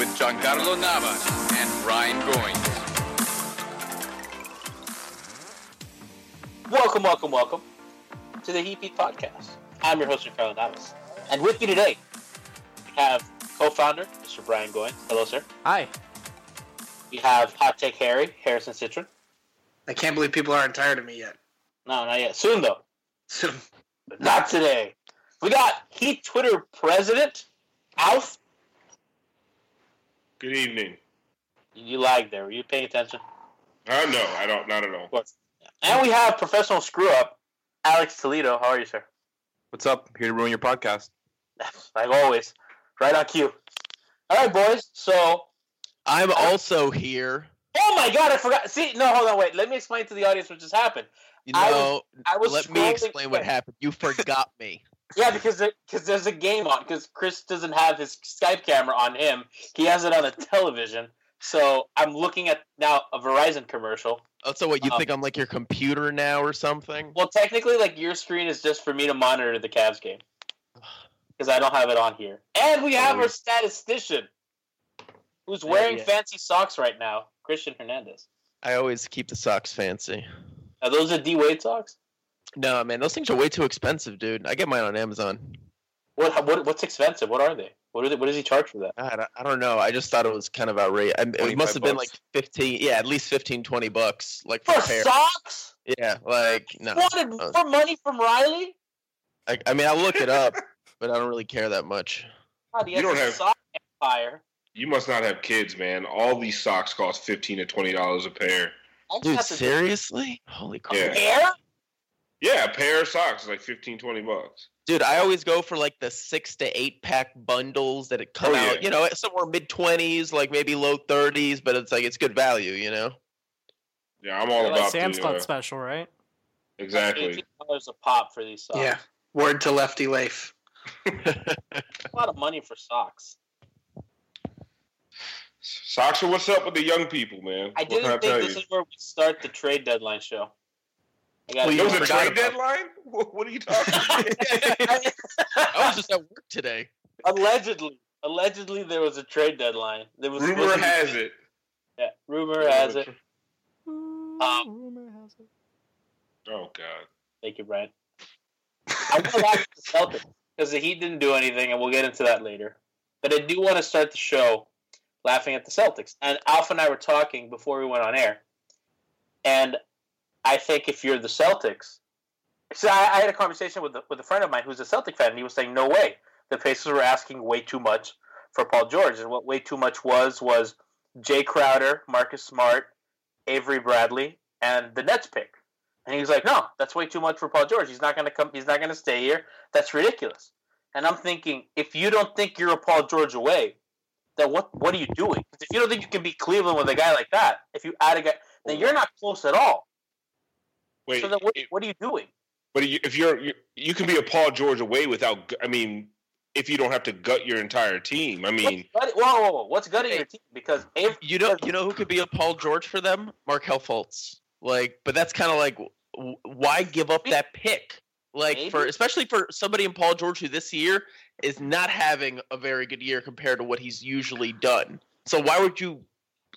with Giancarlo Navas and Brian Goins. Welcome, welcome, welcome to the Heat Beat Podcast. I'm your host, Giancarlo Navas, and with me today we have co-founder Mr. Brian Goins. Hello, sir. Hi. We have Hot Take Harry Harrison Citron. I can't believe people aren't tired of me yet. No, not yet. Soon though. Soon. But not today. We got Heat Twitter president, Alf. Good evening. You lagged there. Were you paying attention? Uh, no, I don't. Not at all. Of course. And we have professional screw up, Alex Toledo. How are you, sir? What's up? Here to ruin your podcast. like always, right on cue. All right, boys. So I'm also here. Oh my god, I forgot. See, no, hold on, wait. Let me explain to the audience what just happened. You I know, was- I was let me scrolling- explain what happened. You forgot me. Yeah, because because there's a game on. Because Chris doesn't have his Skype camera on him. He has it on a television. So I'm looking at now a Verizon commercial. Oh, so what? You Um, think I'm like your computer now or something? Well, technically, like your screen is just for me to monitor the Cavs game because I don't have it on here. And we have our statistician who's wearing yeah. fancy socks right now, Christian Hernandez. I always keep the socks fancy. Are those the D Wade socks? No, man, those things are way too expensive, dude. I get mine on Amazon. What, what what's expensive? What are they? What are they, What does he charge for that? I don't, I don't know. I just thought it was kind of outrageous. I, it must have been like 15, yeah, at least 15, 20 bucks. Like for For a pair. socks? Yeah, like, no. Wanted Uh, more money from Riley? I, I mean, I'll look it up, but I don't really care that much. God, You don't have- sock empire. You must not have kids, man. All these socks cost fifteen to twenty dollars a pair. Dude, seriously? Holy crap. Yeah. Hair? Yeah, a pair of socks is like 15, 20 bucks. Dude, I always go for like the six to eight pack bundles that it come Oh, out, yeah. you know, somewhere mid twenties, like maybe low thirties, but it's like it's good value, you know. Yeah, I'm all Like about Sam's the, Club uh, special, right? exactly. Eighteen dollars a pop for these socks. Yeah. Word to Lefty Leif. a lot of money for socks. Socks are what's up with the young people, man. I What can I didn't think this you? is where we start the trade deadline show. I got Well, you was a trade deadline? What, what are you talking about? I was just at work today. allegedly, allegedly there was a trade deadline. There was Rumor has it. Yeah, rumor has it. Um, Oh God. Thank you, Brian. I want to laugh at the Celtics because the Heat didn't do anything, and we'll get into that later. But I do want to start the show laughing at the Celtics. And Alpha and I were talking before we went on air, and I think if you're the Celtics, so I, I had a conversation with a, with a friend of mine who's a Celtic fan, and he was saying, "No way, the Pacers were asking way too much for Paul George, and what way too much was was Jae Crowder, Marcus Smart, Avery Bradley, and the Nets pick." And he was like, "No, that's way too much for Paul George. He's not going to come. He's not going to stay here. That's ridiculous." And I'm thinking, if you don't think you're a Paul George away, then what what are you doing? 'Cause If you don't think you can beat Cleveland with a guy like that, if you add a guy, then you're not close at all. Wait, So then what, what are you doing? but if you're you, you can be a Paul George away without. I mean, if you don't have to gut your entire team. I mean, What's gutting, whoa, whoa, whoa, what's gutting your team? Because Avery, You know, you know who could be a Paul George for them? Markelle Fultz. Like, but that's kind of like, why give up that pick? Like for especially for somebody in Paul George who this year is not having a very good year compared to what he's usually done. So why would you?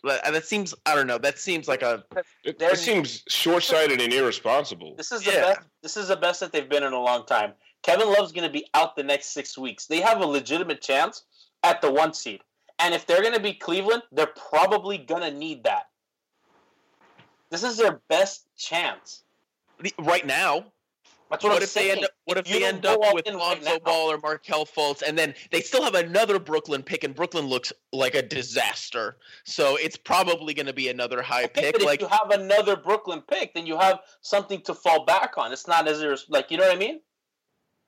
That that seems I don't know. That seems like a it, They're- seems short-sighted and irresponsible. This is the Yeah. best. This is the best that they've been in a long time. Kevin Love's going to be out the next six weeks. They have a legitimate chance at the one seed, and if they're going to be Cleveland, they're probably going to need that. This is their best chance. the- right now. That's what, What I'm if they end up? What if, you they end up with in right Lonzo Ball or Markelle Fultz, and then they still have another Brooklyn pick, and Brooklyn looks like a disaster. So it's probably going to be another high Okay, pick. but Like if you have another Brooklyn pick, then you have something to fall back on. It's not as irres- like you know what I mean?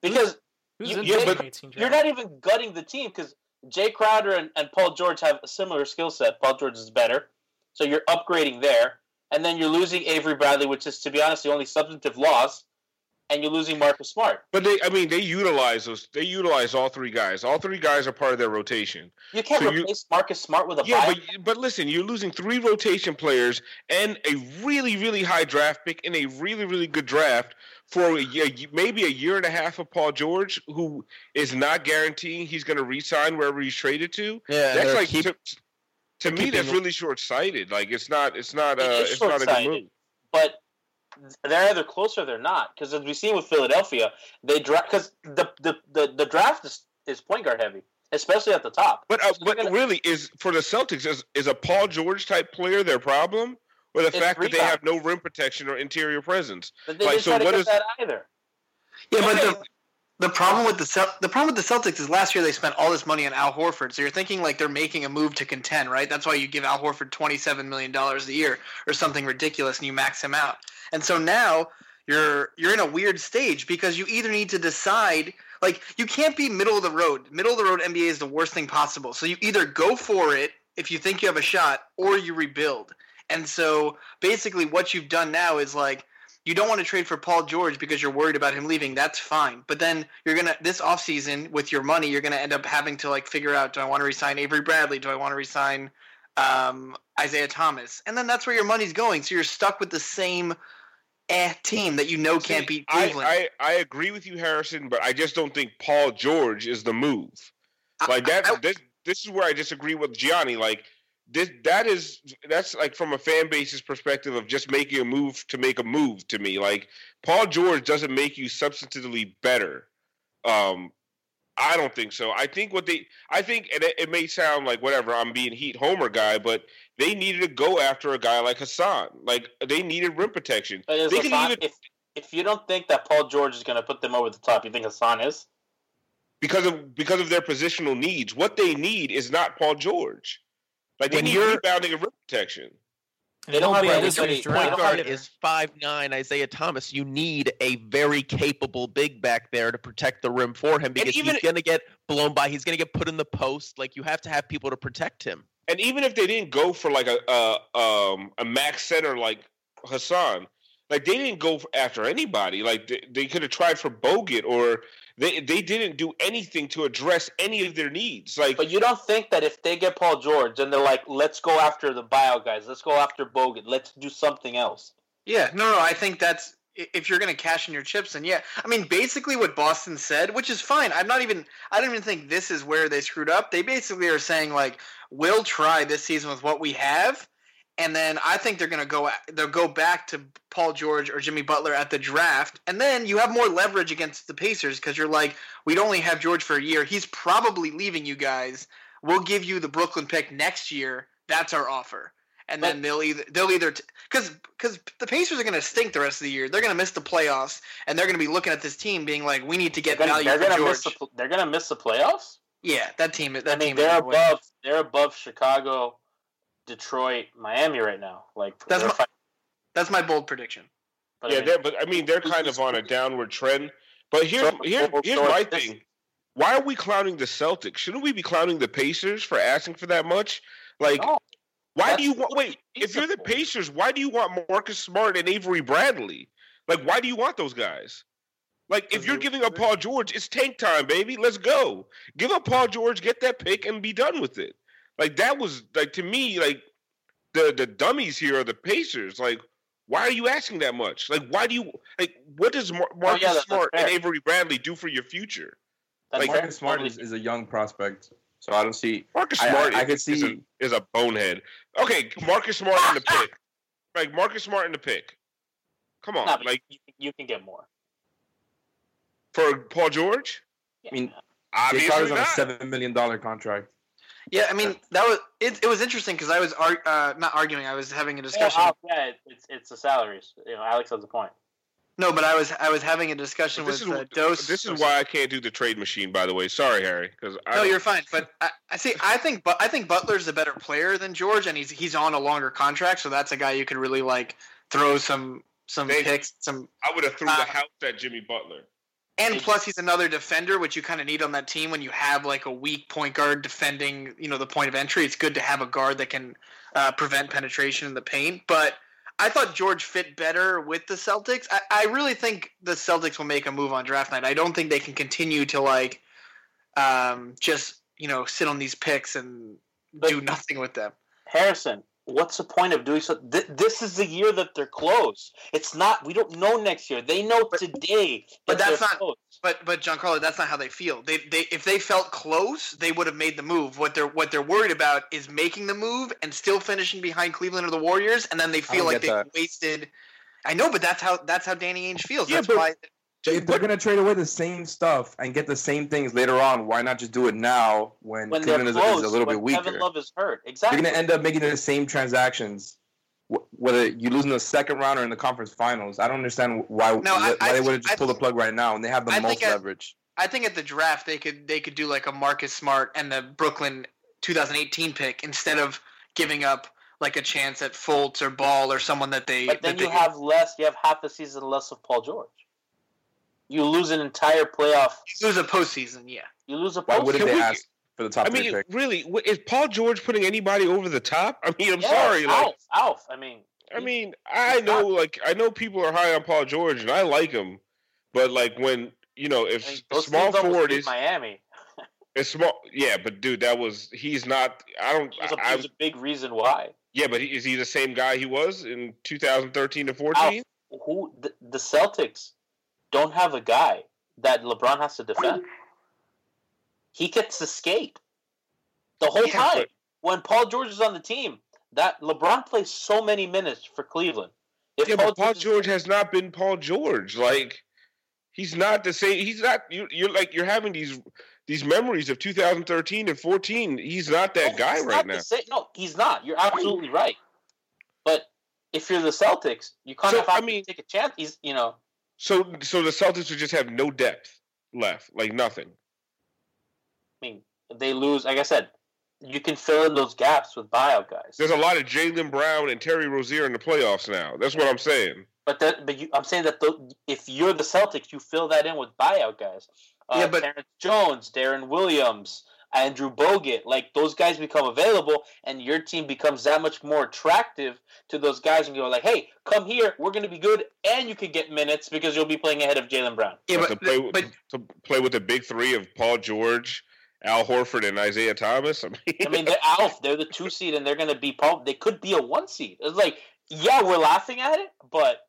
Because Who's you, in you're, the but 2018 you're not even gutting the team because Jae Crowder and, and Paul George have a similar skill set. Paul George is better, so you're upgrading there, and then you're losing Avery Bradley, which is to be honest the only substantive loss, and you're losing Marcus Smart. But they, I mean, they utilize those. They utilize all three guys. All three guys are part of their rotation. You can't So you- replace Marcus Smart with a Yeah, buy. but but listen, you're losing three rotation players and a really really high draft pick in a really really good draft for a year, maybe a year and a half of Paul George, who is not guaranteeing he's going to re-sign wherever he's traded to. yeah, That's like keep- to, to me, that's really short-sighted. Like it's not, it's not, uh, is it's not a good move. but they're either close or they're not. Because as we've seen with Philadelphia, they draft because the, the the the draft is, is point guard heavy, especially at the top. But uh, So but gonna- really, is for the Celtics is is a Paul George type player their problem, or the It's fact that they have no rim protection or interior presence? But they Like, didn't so try to what get is- that either. Yeah, but the the problem with the Cel- the problem with the Celtics is last year they spent all this money on Al Horford. So you're thinking like they're making a move to contend, right? That's why you give Al Horford twenty seven million dollars a year or something ridiculous, and you max him out. And so now you're you're in a weird stage because you either need to decide like you can't be middle of the road. Middle of the road NBA is the worst thing possible. So you either go for it if you think you have a shot, or you rebuild. And so basically, what you've done now is like you don't want to trade for Paul George because you're worried about him leaving. That's fine. But then you're gonna this offseason with your money, you're gonna end up having to like figure out: Do I want to resign Avery Bradley? Do I want to resign um, Isaiah Thomas? And then that's where your money's going. So you're stuck with the same eh team that you know can't See, beat Cleveland. I, I I agree with you, Harrison, but I just don't think Paul George is the move. Like that. I- this this is where I disagree with Gianni. Like this that is that's like from a fan base's perspective of just making a move to make a move to me. Like Paul George doesn't make you substantively better. Um, I don't think so. I think what they, I think, and it, it may sound like whatever. I'm being Heat Homer guy, but they needed to go after a guy like Hassan. Like they needed rim protection. But is They can Hassan, even if if you don't think that Paul George is going to put them over the top, you think Hassan is? because of because of their positional needs. What they need is not Paul George. Like they When need you're- rebounding and rim protection. They don't have be this point guard is five nine Isaiah Thomas. You need a very capable big back there to protect the rim for him because even- he's gonna get blown by. He's gonna get put in the post. Like you have to have people to protect him. And even if they didn't go for like a a, um, a max center like Hassan, like they didn't go after anybody. Like they, they could have tried for Bogut or they they didn't do anything to address any of their needs. Like But you don't think that if they get Paul George and they're like, let's go after the buyout guys, let's go after Bogut, let's do something else. Yeah, no, no, I think that's if you're going to cash in your chips, and yeah. I mean, basically what Boston said, which is fine. I'm not even. I don't even think this is where they screwed up. They basically are saying like, we'll try this season with what we have, and then I think they're going to go. They'll go back to Paul George or Jimmy Butler at the draft, and then you have more leverage against the Pacers because you're like, we'd only have George for a year. He's probably leaving you guys. We'll give you the Brooklyn pick next year. That's our offer and then they'll either they'll either because because the Pacers are going to stink the rest of the year. They're going to miss the playoffs, and they're going to be looking at this team being like, "We need to get They're gonna, value they're gonna George." miss the they're gonna miss the playoffs. yeah, that team. That I mean, team. they're above they're above Chicago, Detroit, Miami right now. Like That's my- fighting- That's my bold prediction. but yeah, I mean, they're, but I mean they're kind of on a downward trend. But here's here, here's so- here's so my thing. why are we clowning the Celtics? Shouldn't we be clowning the Pacers for asking for that much? Like, No, why do you want? Wait, if you're the. Pacers, why do you want Marcus Smart and Avery Bradley? Like, why do you want those guys? Like, if you're giving up Paul George, it's tank time, baby. Let's go. Give up Paul George, get that pick, and be done with it. Like that was like to me, like the the dummies here are the Pacers. Like, why are you asking that much? Like, why do you like? What does Mar- Marcus Oh, yeah, that's Smart and. Avery Bradley do for your future? That's Like, fair. Marcus Smart is, is a young prospect, so I don't see. Marcus I- I- Smart I is, could is, a, see- is a bonehead. Okay, Marcus Smart in the pick. Like Marcus Smart in the pick. Come on, Nah, but like you, you can get more. for Paul George. I mean, Jae Obviously Crowder's on a seven million dollar contract. Yeah, I mean that was it. It was interesting because I was ar- uh, not arguing. I was having a discussion. uh, yeah, it's it's the salaries. You know, Alex has a point. No, but I was I was having a discussion This with is uh, Dose. this is why I can't do the trade machine. By the way, sorry, Harry, because No, you're fine. But I, I see. I think, but I think Butler's a better player than George, and he's he's on a longer contract, so that's a guy you could really like throw some some Thank you. picks, some. I would have threw Uh, the house at Jimmy Butler. And plus, he's another defender, which you kind of need on that team when you have like a weak point guard defending, you know, the point of entry. It's good to have a guard that can uh, prevent penetration in the paint. But I thought George fit better with the Celtics. I, I really think the Celtics will make a move on draft night. I don't think they can continue to like um, just you know sit on these picks and do nothing with them. Harrison, what's the point of doing so? Th- this is the year that they're closed. It's not. We don't know next year. They know today. But that that's not. closed. But but Giancarlo, that's not how they feel. They they if they felt close, they would have made the move. What they're what they're worried about is making the move and still finishing behind Cleveland or the Warriors, and then they feel like they that. wasted. I know, but that's how that's how Danny Ainge feels. Yeah, that's but- why. If they're gonna trade away the same stuff and get the same things later on, why not just do it now when, When Cleveland is, closed, is a little when bit weaker? Kevin Love is hurt. Exactly. You're gonna end up making the same transactions, whether you lose in the second round or in the conference finals. I don't understand why No, I- why I they would have just I pulled the plug right now and they have the I most think leverage. I think at the draft they could they could do like a Marcus Smart and the Brooklyn 2018 pick instead of giving up like a chance at Fultz or Ball or someone that they. But then that you they- have less. You have half the season less of Paul George. You lose an entire playoff. You lose a postseason, yeah. You lose a Why wouldn't they ask for the top I three mean, pick? really, is Paul George putting anybody over the top? I mean, I'm Yeah, sorry. Like, Alf, Alf. I mean, I mean, I know, like, I know people are high on Paul George, and I like him, but like when you know, if I mean, small teams forward is Miami. it's small, yeah, but dude, that was he's not. I don't. There's a, I, there's a big reason why. yeah, but he, is he the same guy he was in 2013 to 14? who the, the Celtics don't have a guy that LeBron has to defend. He gets to skate the whole Yeah, time. but- When Paul George is on the team, that LeBron plays so many minutes for Cleveland. If Yeah, but Paul is- George has not been Paul George. Like he's not the same. He's not. You, you're like you're having these these memories of 2013 and 14. He's not that No, guy right now. same- no, he's not. You're absolutely right. But if you're the Celtics, you kind So, of have I to mean- take a chance. He's, you know, So so the Celtics would just have no depth left, like nothing. I mean, they lose. Like I said, you can fill in those gaps with buyout guys. There's a lot of Jaylen Brown and Terry Rozier in the playoffs now. That's what I'm saying. But that, but you, I'm saying that the, if you're the Celtics, you fill that in with buyout guys. Uh, Yeah, but- Terrence Jones, Deron Williams, Andrew Bogut, like those guys become available, and your team becomes that much more attractive to those guys, and you're like, hey, come here, we're going to be good, and you can get minutes because you'll be playing ahead of Jaylen Brown. Yeah, But but, to play with, but to play with the big three of Paul George, Al Horford, and Isaiah Thomas. I mean, I mean, they're Alf, they're the two seed, and they're going to be probably they could be a one seed. It's like, yeah, we're laughing at it, but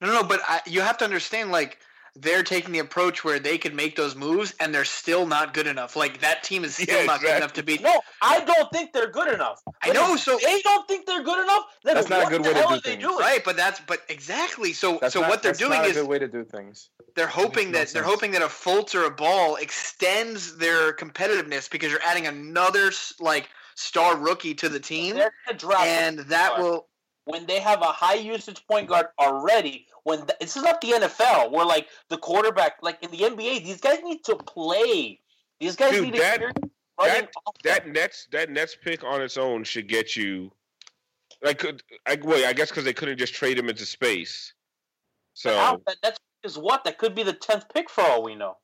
No, no, but I, you have to understand, like they're taking the approach where they could make those moves, and they're still not good enough. Like that team is still Yeah, not good enough to beat. no, I don't think they're good enough. I know, if so- they don't think they're good enough. Then That's not a good the way to do things. doing? Right, but that's but exactly. So That's so not- what they're that's doing not a is good way to do things. they're hoping no that they're hoping that a Fultz or a Ball extends their competitiveness because you're adding another like star rookie to the team, They're draft and that will. When they have a high usage point guard already. When th- this is not the NFL, where like the quarterback, like in the NBA, these guys need to play. These guys Dude, need that- running that that. Nets that Nets pick on its own should get you. Like, could I wait? I guess because they couldn't just trade him into space. So Alf, that, that's is what that could be the tenth pick for all we know.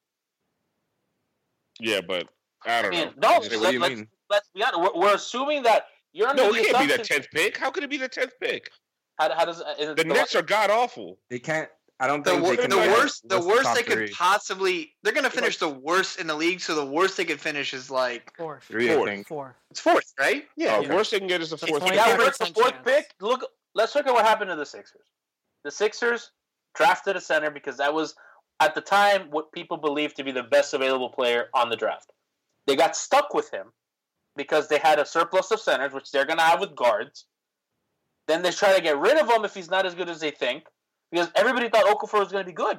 Yeah, but I I don't mean, know. no. let, let's, let's be honest. We're, we're assuming that you're under No, the it can't be the tenth pick. How could it be the tenth pick? How, how does uh, is it The Nets are god awful. They can't. I don't The, think wor- they can. the worst, the worst top they could three. possibly. They're gonna finish the worst in the league. So the worst they could finish is like Fourth. Three, I think. Four. it's fourth, right? Yeah, Yeah. worst they can get is the fourth. twenty- pick. Yeah, but the fourth chance. pick. Look, let's look at what happened to the Sixers. The Sixers drafted a center because that was at the time what people believed to be the best available player on the draft. They got stuck with him because they had a surplus of centers, which they're going to have with guards. Then they try to get rid of him if he's not as good as they think, because everybody thought Okafor was going to be good.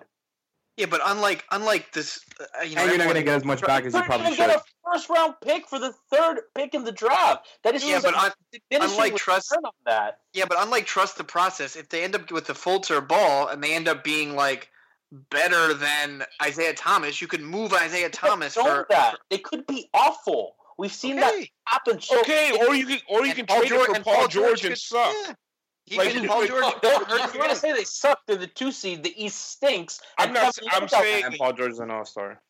Yeah, but unlike unlike this, uh, you know, And you're not going to get as much back as you Couldn't probably even should. get a first round pick for the third pick in the draft. That is Yeah, but a un- diminishing unlike trust- on that. Yeah, but unlike trust the process, if they end up with the Fultz or Ball and they end up being like better than Isaiah Thomas, you could move Isaiah Thomas Don't for that. They could be awful. We've seen that happen. So Okay, or you can or you can Paul trade George- it for and Paul, Paul George, George and could- suck. yeah. He Like, can- Paul like- George. No, hurt you're gonna say they suck, they're the two seed. The East stinks. I'm and not- I'm Love out saying- And Paul George is an all star.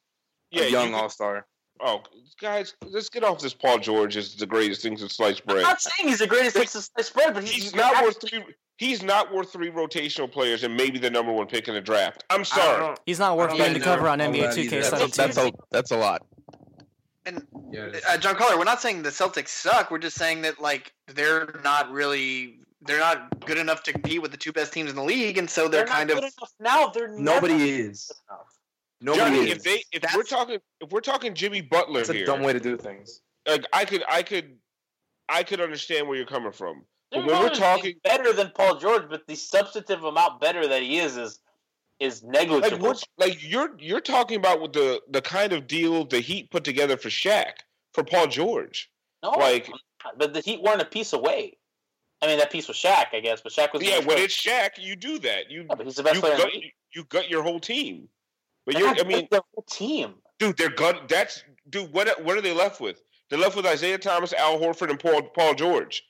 Yeah, a young can- all star. Oh, guys, let's get off this. Paul George is the greatest thing since sliced bread. I'm not saying he's the greatest thing since sliced bread, but he's, He's not actually- worth three. He's not worth three rotational players and maybe the number one pick in the draft. I'm sorry. He's not worth I don't getting the cover on all NBA that either. 2K17. That's, that's a that's a lot. Yeah, it is. Uh, Giancarlo, we're not saying the Celtics suck. We're just saying that like they're not really they're not good enough to compete with the two best teams in the league, and so they're, they're kind not of enough now. They're Nobody never is. good enough. Nobody Johnny, is. if they if we're talking if we're talking Jimmy Butler It's a here, dumb way to do things. like I could I could I could understand where you're coming from. But when we're talking better than Paul George, but the substantive amount better that he is is is like negligible. we're, like you're you're talking about with the the kind of deal the Heat put together for Shaq for Paul George. no, like- but the Heat weren't a piece away. I mean, that piece was Shaq, I guess, but Shaq was Yeah, when it's Shaq, you do that. You Yeah, he's the best you player gut, you gut your whole team. But you're I mean, the whole team. dude, they're gut. That's dude. What what are they left with? They're left with Isaiah Thomas, Al Horford, and Paul Paul George.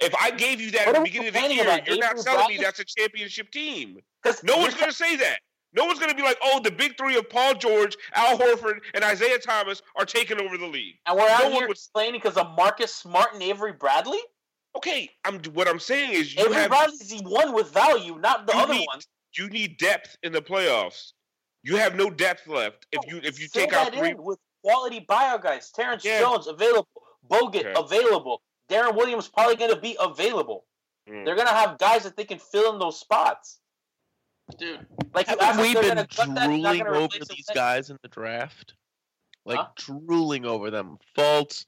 If I gave you that What at the beginning of the year, you're not telling me that's a championship team. No one's going to say that. No one's going to be like, oh, the big three of Paul George, Al Horford, and Isaiah Thomas are taking over the league. And we're out no here would- complaining because of Marcus Smart and Avery Bradley. Okay, I'm. What I'm saying is, you Avery have Bradley's the one with value, not the other need, one. You need depth in the playoffs. You have no depth left if you if you Fill take out three. with quality bio guys. Terrence Yeah. Jones available, Bogut Okay. available, Deron Williams probably going to be available. Mm. They're going to have guys that they can fill in those spots. Dude, Like you haven't we been gonna that, drooling over these then. guys in the draft? Like Huh? drooling over them. Fultz,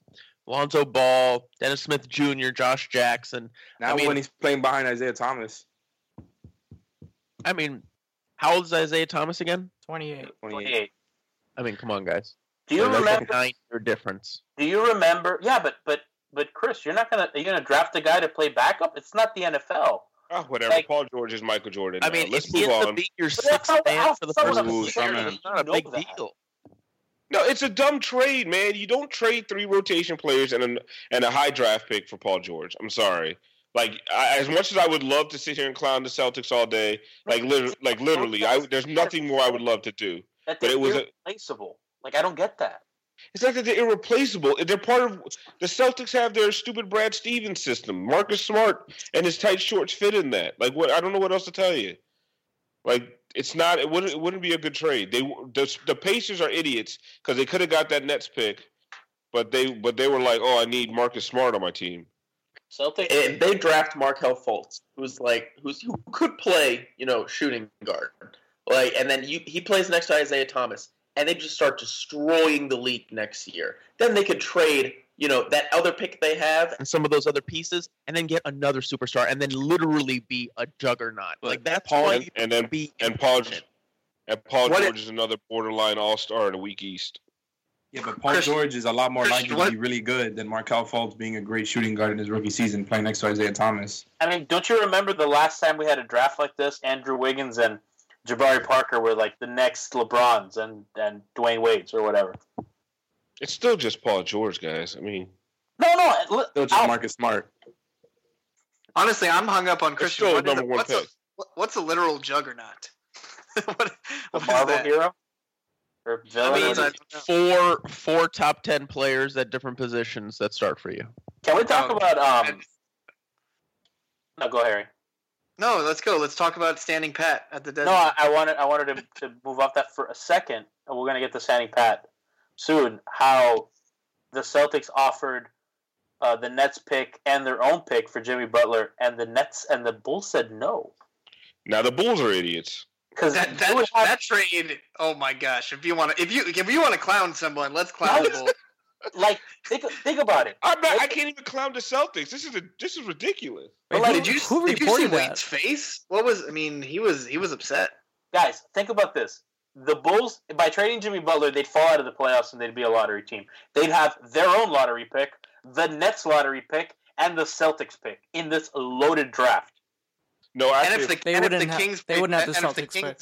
Lonzo Ball, Dennis Smith Jr., Josh Jackson. Now I mean- when he's playing behind Isaiah Thomas, I mean, how old is Isaiah Thomas again? 28. 28. 28. I mean, come on, guys. Do you Like, that's remember? a nine-year difference. Do you remember? Yeah, but but but Chris, you're not gonna are you gonna draft a guy to play backup? It's not the NFL. Oh, ah, whatever. Like- Paul George is Michael Jordan. I now. mean, let's if he move on. up being your But that's sixth how- man how for the someone first Ooh, two some years, man. it's not a big that. deal. No, it's a dumb trade, man. You don't trade three rotation players and a, and a high draft pick for Paul George. I'm sorry. Like I, as much as I would love to sit here and clown the Celtics all day, like literally, like literally, I, there's nothing more I would love to do. That But it was a- irreplaceable. Like I don't get that. It's not that they're irreplaceable. They're part of the Celtics have their stupid Brad Stevens system. Marcus Smart and his tight shorts fit in that. Like what? I don't know what else to tell you. Like it's not. It wouldn't. It wouldn't be a good trade. They the, the Pacers are idiots because they could have got that Nets pick, but they but they were like, oh, I need Marcus Smart on my team. Celtics. And they draft Markelle Fultz, who's like who's who could play, you know, shooting guard. Like, and then you, he plays next to Isaiah Thomas, and they just start destroying the league next year. Then they could trade, you know, that other pick they have and some of those other pieces, and then get another superstar, and then literally be a juggernaut. Like that's Paul why and, and then be and Paul and Paul What George is another borderline All Star in the weak East. yeah, but Paul Chris- George is a lot more Chris, likely what- to be really good than Markelle Fultz being a great shooting guard in his rookie season, playing next to Isaiah Thomas. I mean, don't you remember the last time we had a draft like this? Andrew Wiggins and Jabari Parker were like the next LeBrons and and Dwyane Wade's or whatever. It's still just Paul George, guys. I mean, No, no. li- Still just Al- Marcus Smart. Honestly, I'm hung up on Christian. still What is number a- one what's, pick. what- what's a literal juggernaut? what, the what is Marvel hero. or I mean, or- I don't know. four four top ten players at different positions that start for you. Can we talk Oh, about um? No, go Harry. No, let's go. Let's talk about standing pat at the No, deadline. I, I wanted I wanted to, to move off that for a second, and we're gonna get to standing pat soon. How the Celtics offered uh, the Nets pick and their own pick for Jimmy Butler, and the Nets and the Bulls said no Now the Bulls are idiots. because that, that, that trade. Oh my gosh! If you want to, if you if you want to clown someone, let's clown the Bulls. Like think think about it. I'm not, I can't even clown the Celtics. This is a this is ridiculous. But like, did you who did you see reported that? Wade's face? What was? I mean, he was he was upset. Guys, think about this. The Bulls, by trading Jimmy Butler, they'd fall out of the playoffs and they'd be a lottery team. They'd have their own lottery pick, the Nets lottery pick, and the Celtics pick in this loaded draft. No, And if the, They and if wouldn't the ha- Kings, they pick- wouldn't have the and if the Celtics pick.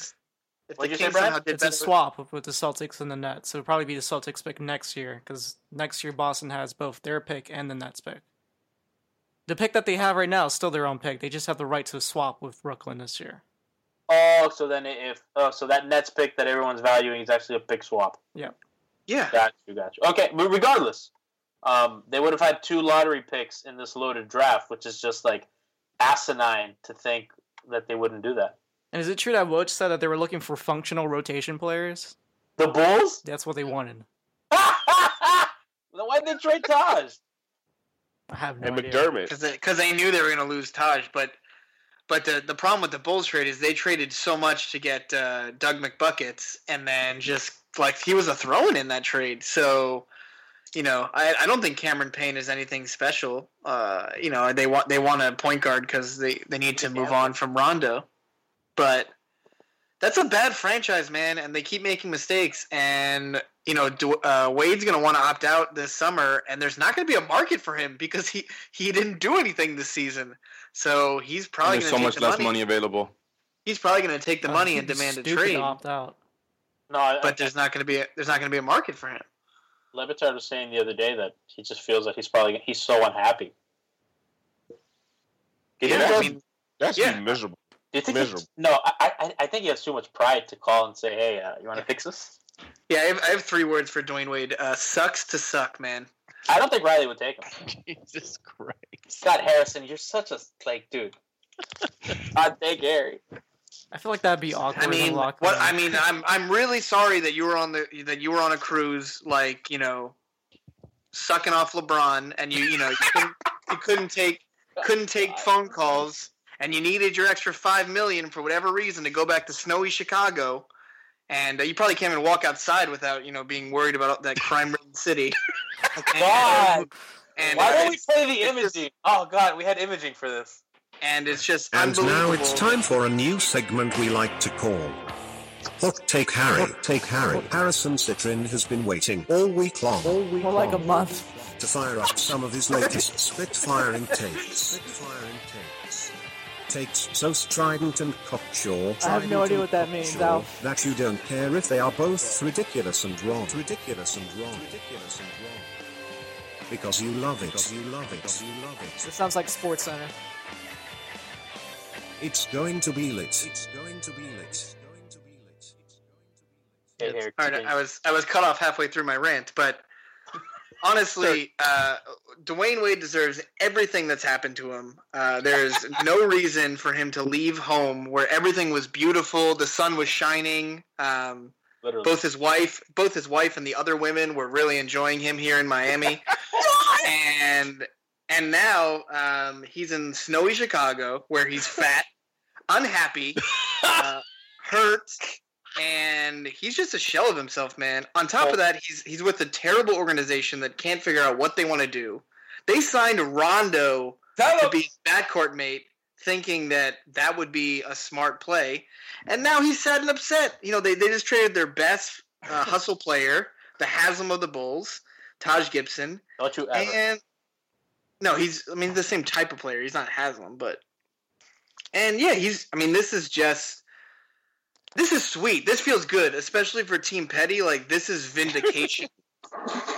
Kings, if the What'd you say, Kings Brad? somehow did It's a swap with the Celtics and the Nets. So it'll probably be the Celtics pick next year because next year Boston has both their pick and the Nets pick. The pick that they have right now is still their own pick. They just have the right to swap with Brooklyn this year. Oh, so then if oh, so that Nets pick that everyone's valuing is actually a pick swap. Yeah. Yeah, Got you, got you. Okay, but regardless, um, they would have had two lottery picks in this loaded draft, which is just like asinine to think that they wouldn't do that. And is it true that Woj said that they were looking for functional rotation players? The Bulls? That's what they wanted. Then why'd they trade Taj? I have no and idea. McDermott. because they, 'cause they knew they were going to lose Taj, but but the the problem with the Bulls trade is they traded so much to get uh, Doug McBuckets, and then just like he was a throw-in in that trade. So you know, I, I don't think Cameron Payne is anything special. Uh, you know, they want they want a point guard because they they need to move on from Rondo, but that's a bad franchise, man, and they keep making mistakes. And you know, Du- uh, Wade's going to want to opt out this summer, and there's not going to be a market for him because he he didn't do anything this season. So he's probably There's going so to take much the less money. money available. He's probably going to take the Uh, money and demand a stupid trade. to opt out. No, I, But there's not going to be a, there's not going to be a market for him. Le Batard was saying the other day that he just feels that he's probably he's so unhappy. Do Yeah, think, I mean, That's Yeah. miserable. Do you think miserable. no, I, I I think he has too much pride to call and say, "Hey, uh, you want to fix this?" yeah, I have, I have three words for Dwyane Wade: uh, sucks to suck, man. I don't think Riley would take him. Jesus Christ. Scott Harrison, you're such a like dude. I'd take Gary. I feel like that'd be awkward. I mean, what room. I mean, I'm I'm really sorry that you were on the that you were on a cruise, like you know, sucking off LeBron, and you you know you couldn't, you couldn't take couldn't take phone calls, and you needed your extra five million for whatever reason to go back to snowy Chicago, and uh, you probably can't even walk outside without you know being worried about that crime-ridden city. God, and why uh, don't we play the it's just- imaging? Oh God, we had imaging for this. and it's just And now it's time for a new segment we like to call Hot Take Harry. Hot Take Harry. Harrison Citrin has been waiting all week long More like a month. to fire up some of his latest spit-firing takes. Spit-firing takes. Takes so strident and cocksure. I have no idea what that means, cocksure Alf. That you don't care if they are both ridiculous and wrong. Ridiculous and wrong. Ridiculous and wrong. Because you love it. Because you love it. You love It it. sounds like Sports Center. It's going to be lit. It's going to be lit. It's going to be lit. Hey, here, All right, I was I was cut off halfway through my rant, but honestly, uh, Dwyane Wade deserves everything that's happened to him. Uh, there's no reason for him to leave home where everything was beautiful, the sun was shining. Um, both his wife, both his wife and the other women were really enjoying him here in Miami, and and now um, he's in snowy Chicago where he's fat, unhappy, uh, hurt, and he's just a shell of himself, man. On top of that, he's he's with a terrible organization that can't figure out what they want to do. They signed Rondo that to be his backcourt mate, thinking that that would be a smart play, and now he's sad and upset. You know, they they just traded their best uh, hustle player, the Haslem of the Bulls, Taj Gibson, Don't you ever? and no, he's I mean the same type of player. He's not Haslem, but and yeah, he's I mean this is just this is sweet. This feels good, especially for Team Petty. Like this is vindication.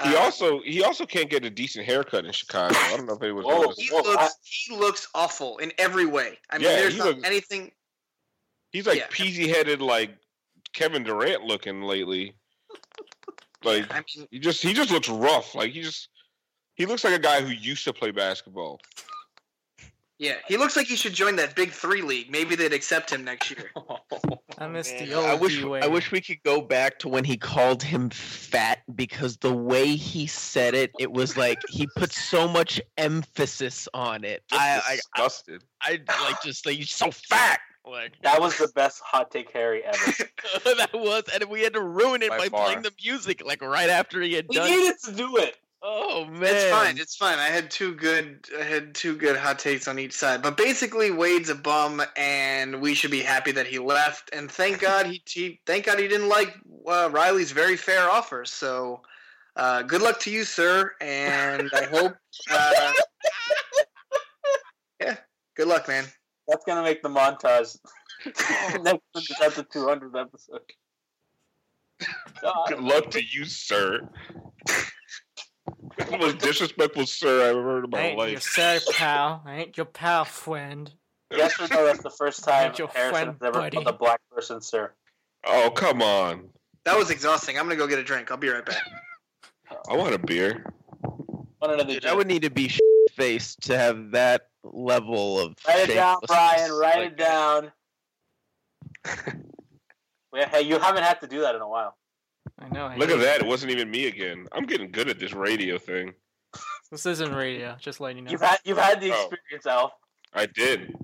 He Uh, also he also can't get a decent haircut in Chicago. I don't know if anyone Whoa. noticed. he Well, looks he looks awful in every way. I mean, Yeah, there's not looks- anything. He's like Yeah. peasy headed like Kevin Durant looking lately. Like he just he just looks rough. Like he just he looks like a guy who used to play basketball. Yeah, he looks like he should join that Big Three league. Maybe they'd accept him next year. I oh, miss the old I wish D-Wade. I wish we could go back to when he called him fat because the way he said it, it was like he put so much emphasis on it. I, I, disgusted. I, I like just like you're so fat. Like That was the best hot take Harry ever. that was, and we had to ruin it By by, playing the music like right after he had we done. needed to do it. Oh man, It's fine. It's fine. I had two good. I had two good hot takes on each side. But basically, Wade's a bum, and we should be happy that he left. And thank God he. he thank God he didn't like uh, Riley's very fair offer. So, uh, good luck to you, sir. And I hope. Uh, yeah. Good luck, man. That's gonna make the montage. Next at the 200th episode. God. Good luck to you, sir. the most disrespectful sir I've ever heard in I my ain't your sir, pal. I ain't your pal, friend. Yes or no? That's the first time Ain't your Harrison friend, has ever buddy. called a black person sir. Oh come on! That was exhausting. I'm gonna go get a drink. I'll be right back. I want a beer. One another Dude, I would need to be faced to have that level of. Write it down, shamelessness. Brian. Write Like, it down. Well, hey, you haven't had to do that in a while. I know. I Look at that! It wasn't even me again. I'm getting good at this radio thing. This isn't radio. Just letting you know. You've had you've had the Oh. experience, Alf. I did.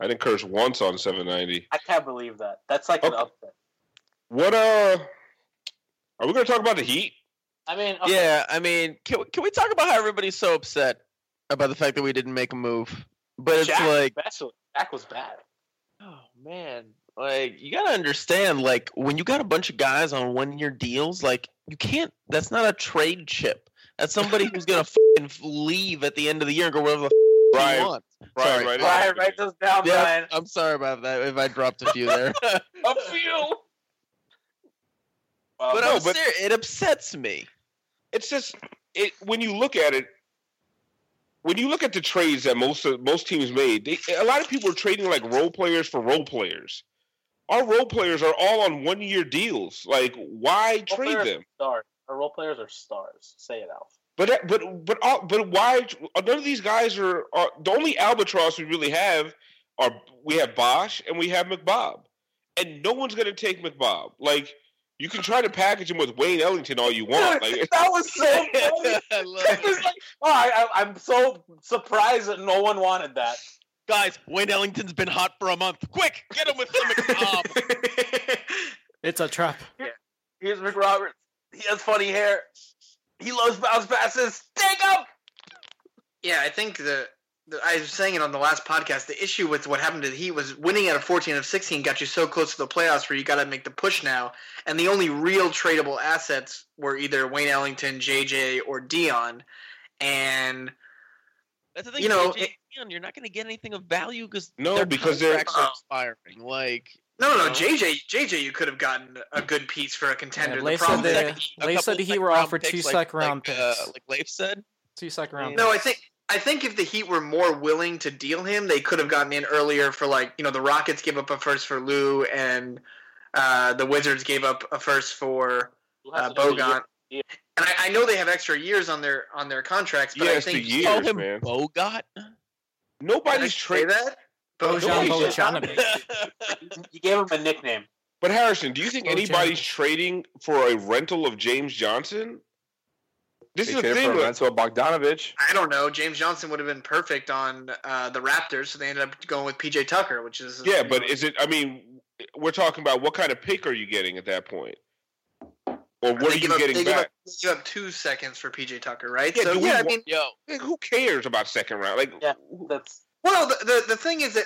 I didn't curse once on 790. I can't believe that. That's like an upset. What uh? Are we gonna talk about the Heat? I mean, okay, Yeah, I mean, can we, can we talk about how everybody's so upset about the fact that we didn't make a move? But it's Jack like, especially. Jack was bad. oh man, like you gotta understand, like when you got a bunch of guys on one-year deals, like you can't. That's not a trade chip. That's somebody who's gonna fucking leave at the end of the year and go wherever the f- he Brian, wants. Brian, Sorry. right Brian, write those down, Yeah, Brian. I'm sorry about that if I dropped a few there. A few. Well, but no, I'm but- serious, it upsets me. It's just it when you look at it. When you look at the trades that most of, most teams made, they, a lot of people are trading like role players for role players. Our role players are all on one year deals. Like, why role trade them? Stars. Our role players are stars. Say it, Alf. But uh, but but all, but why? None of these guys are, are the only albatross we really have. Are we have Bosh and we have McBob, and no one's gonna take McBob. Like you can try to package him with Wayne Ellington all you want. Like that was so funny. I love It like, oh, I, I, I'm so surprised that no one wanted that. Guys, Wayne Ellington's been hot for a month. Quick, get him with the McCobb. It's a trap. Yeah. Here's McRoberts. He has funny hair. He loves bounce passes. Take him. Yeah, I think the, the I was saying it on the last podcast. The issue with what happened to the Heat was winning at a 14 of 16 got you so close to the playoffs where you got to make the push now. And the only real tradable assets were either Wayne Ellington, JJ, or Dion. And That's the thing. You know, JJ Dion, you're not going to get anything of value because No, their because they're- contracts are expiring. Like no, no, no, No. JJ, JJ, you could have gotten a good piece for a contender. Yeah, the Leif said problem is that- a Leif couple said he second were round offered two picks, like- second round like, uh, picks. like Leif said. Two second round No, I think I think if the Heat were more willing to deal him, they could have gotten in earlier for like you know the Rockets gave up a first for Lou and uh, the Wizards gave up a first for We'll uh, to know the Bogut. year. And I, I know they have extra years on their on their contracts, but Yeah, I think years, Call him man. Bogot. Did I Nobody's say trading. that. Bojan Nobody's- Bogdanovic. You gave him a nickname. But Harrison, do you think Bojan. anybody's trading for a rental of James Johnson? This They is the traded thing. for like- Renzo Bogdanovich. I don't know. James Johnson would have been perfect on uh, the Raptors, so they ended up going with PJ Tucker, which is Yeah, but is it? I mean, we're talking about what kind of pick are you getting at that point, or what are you give up, getting they give back? up, they give up two seconds for PJ Tucker, right? Yeah, so do we yeah, I mean, Yo, Like, who cares about second round? Like, Yeah, that's Well, the, the the thing is that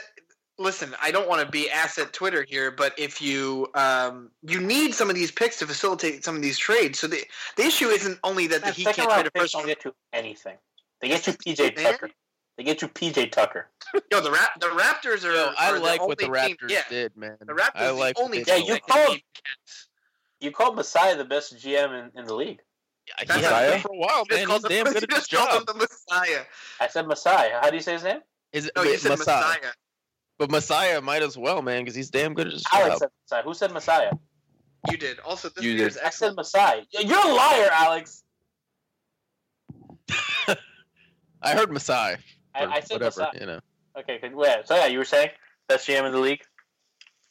listen, I don't want to be asset Twitter here, but if you um you need some of these picks to facilitate some of these trades. So the the issue isn't only that the Heat second can't trade round a first. don't get you anything. They get you PJ Man. Tucker. They get you PJ Tucker. Yo, the Rap, the Raptors are. yo, I are like what the only team- Raptors yeah, did, man. The Raptors I like the only Yeah, you did. that called- cats. You called Messiah the best GM in, in the league. He That's has not been for a while, You man. called He's damn good at his just called him job. the Messiah. I said Messiah. How do you say his name? Is it No, you said Messiah? Messiah. But Messiah might as well, man, because he's damn good at his Alex job. said Messiah. Who said Messiah? You did. Also, this You beer did. is I said excellent. Masai. You're a liar, Alex. I heard Messiah. I, I said whatever, Masai. you know. Okay, good. Wait, so yeah, you were saying best GM in the league?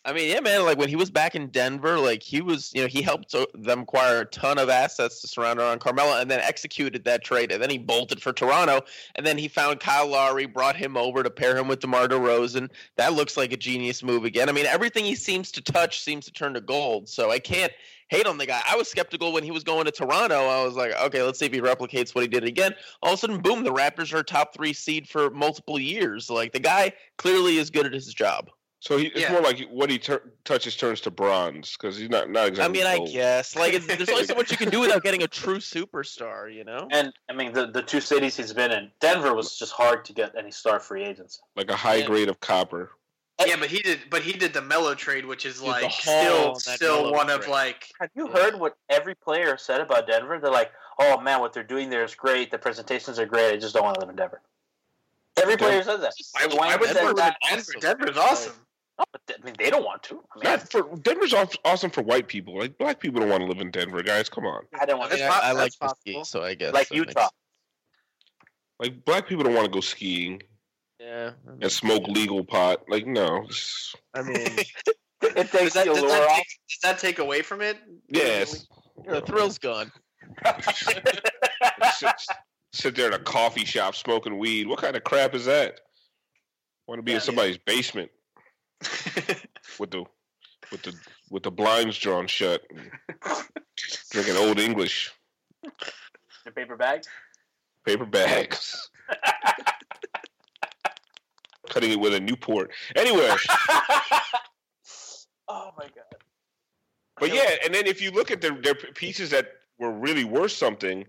I mean, yeah, man. Like when he was back in Denver, like he was, you know, he helped uh, them acquire a ton of assets to surround around Carmelo, and then executed that trade. And then he bolted for Toronto, and then he found Kyle Lowry, brought him over to pair him with DeMar DeRozan. That looks like a genius move again. I mean, everything he seems to touch seems to turn to gold. So I can't hate on the guy. I was skeptical when he was going to Toronto. I was like, okay, let's see if he replicates what he did again. All of a sudden, boom, the Raptors are top three seed for multiple years. Like the guy clearly is good at his job. So he, it's Yeah. more like what he tur- touches turns to bronze because he's not not exactly. I exactly. mean, I guess like it's, there's only so much you can do without getting a true superstar, you know. And I mean, the the two cities he's been in, Denver was just hard to get any star free agents. like a high Yeah. grade of copper. Yeah, but he did. But he did the Melo trade, which is Dude, like still still Melo one of like. Have you heard what every player said about Denver? They're like, "Oh man, what they're doing there is great. The presentations are great. I just don't want to live in Denver." Every player says that. Why, Dwayne why would Denver? that. Denver Denver's awesome. No, but th- I mean, they don't want to. I mean, Not for Denver's aw- awesome for white people. Like black people don't want to live in Denver, guys. Come on. I, I don't want I, to. mean, I, I like that's the possible. ski, so I guess Like that Utah. makes- Like black people don't want to go skiing Yeah, I mean, and smoke legal pot. Like no. I mean, It Does takes that, the does, that off. take, does that take away from it? Yes. the thrill's gone. sit, sit there in a coffee shop smoking weed. What kind of crap is that? Want to be in somebody's basement with the with the with the blinds drawn shut, drinking old English The paper bag. paper bags, cutting it with a Newport. Anyway, oh my god. but yeah, and then if you look at their their pieces that were really worth something,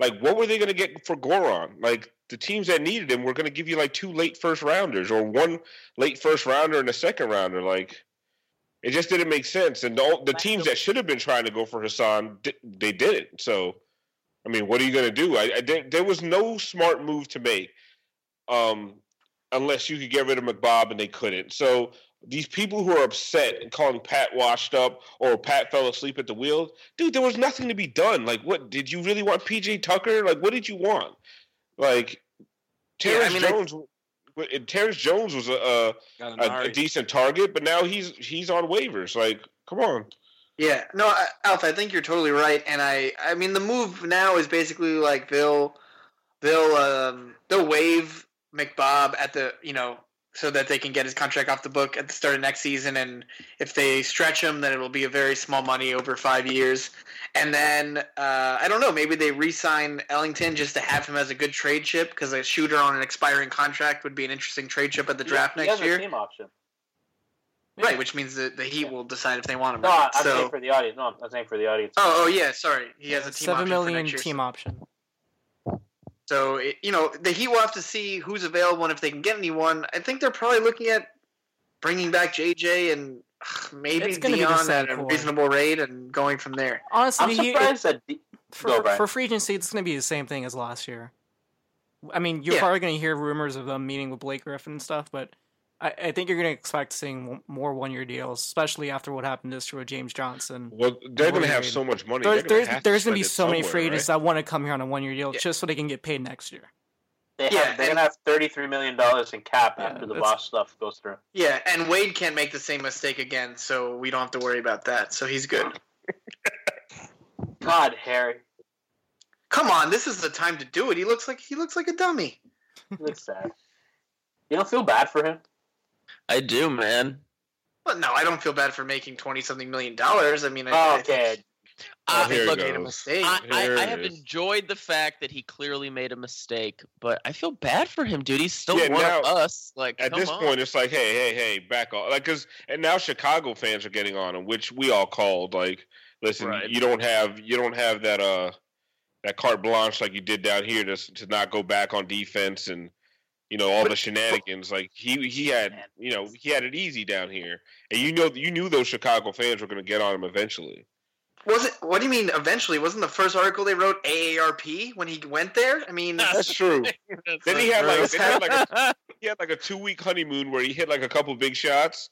like what were they going to get for Goran? Like the teams that needed him were going to give you like two late first rounders or one late first rounder and a second rounder. Like it just didn't make sense. And the, the teams that should have been trying to go for Hassan, they didn't. So, I mean, what are you going to do? I, I there, there was no smart move to make, um, unless you could get rid of McBob, and they couldn't. So these people who are upset and calling Pat washed up or Pat fell asleep at the wheel, dude, there was nothing to be done. Like, what did you really want? PJ Tucker? Like, what did you want? Like, Yeah, I Terrence mean, like- Jones. w- Terrence Jones was a, Got an a, a decent target, but now he's he's on waivers. Like, come on. Yeah, no, I- Alf, I think you're totally right, and I, I mean, the move now is basically like they'll, they'll, um, they'll waive McBob at the, you know, so that they can get his contract off the book at the start of next season, and if they stretch him, then it will be a very small money over five years, and then uh, I don't know, maybe they re-sign Ellington just to have him as a good trade chip because a shooter on an expiring contract would be an interesting trade chip at the draft He next has a year, team option. right? Which means that the Heat will decide if they want him. No, or I'm not. saying for the audience. No, I'm saying for the audience. oh, oh yeah, sorry, he has a team Seven option for million next year. team option. So it, you know, the Heat will have to see who's available and if they can get anyone. I think they're probably looking at bringing back JJ and ugh, maybe It's gonna be Dion at a core. reasonable rate and going from there. Honestly, I'm the Heat- surprised that. D- for, Go, for free agency, it's going to be the same thing as last year. I mean, you're Yeah. probably going to hear rumors of them meeting with Blake Griffin and stuff, but I, I think you're going to expect seeing more one-year deals, especially after what happened this year with James Johnson. Well, they're going to have so much money. There- they're gonna there's have there's to going to be so many free agents right? that want to come here on a one-year deal Yeah. just so they can get paid next year. They have, Yeah, they're and- gonna have 33 million dollars in cap Yeah, after the that's- boss stuff goes through. Yeah, and Wade can't make the same mistake again, so we don't have to worry about that. So he's good. God, Harry, Come on, this is the time to do it. He looks like he looks like a dummy. he looks sad. You don't feel bad for him? I do, man. But no, I don't feel bad for making twenty something million dollars. I mean, I, Oh, I think okay. I, here it look, made a mistake. I, I, I have is. enjoyed the fact that he clearly made a mistake, but I feel bad for him, dude. He's still Yeah, one now- of us. Like, At come this on. point, it's like, hey, hey, hey, back off. Like, cause, and now Chicago fans are getting on him, which we all called. Like, listen, Right. you don't have, you don't have that, uh, that carte blanche like you did down here to to not go back on defense and, you know, all the shenanigans. Like he he had, you know, he had it easy down here, and you know, you knew those Chicago fans were going to get on him eventually. Was it? What do you mean? Eventually, wasn't the first article they wrote AARP when he went there? I mean, That's true. That's Then so he had like, then he had like a, he had like a two week honeymoon where he hit like a couple big shots,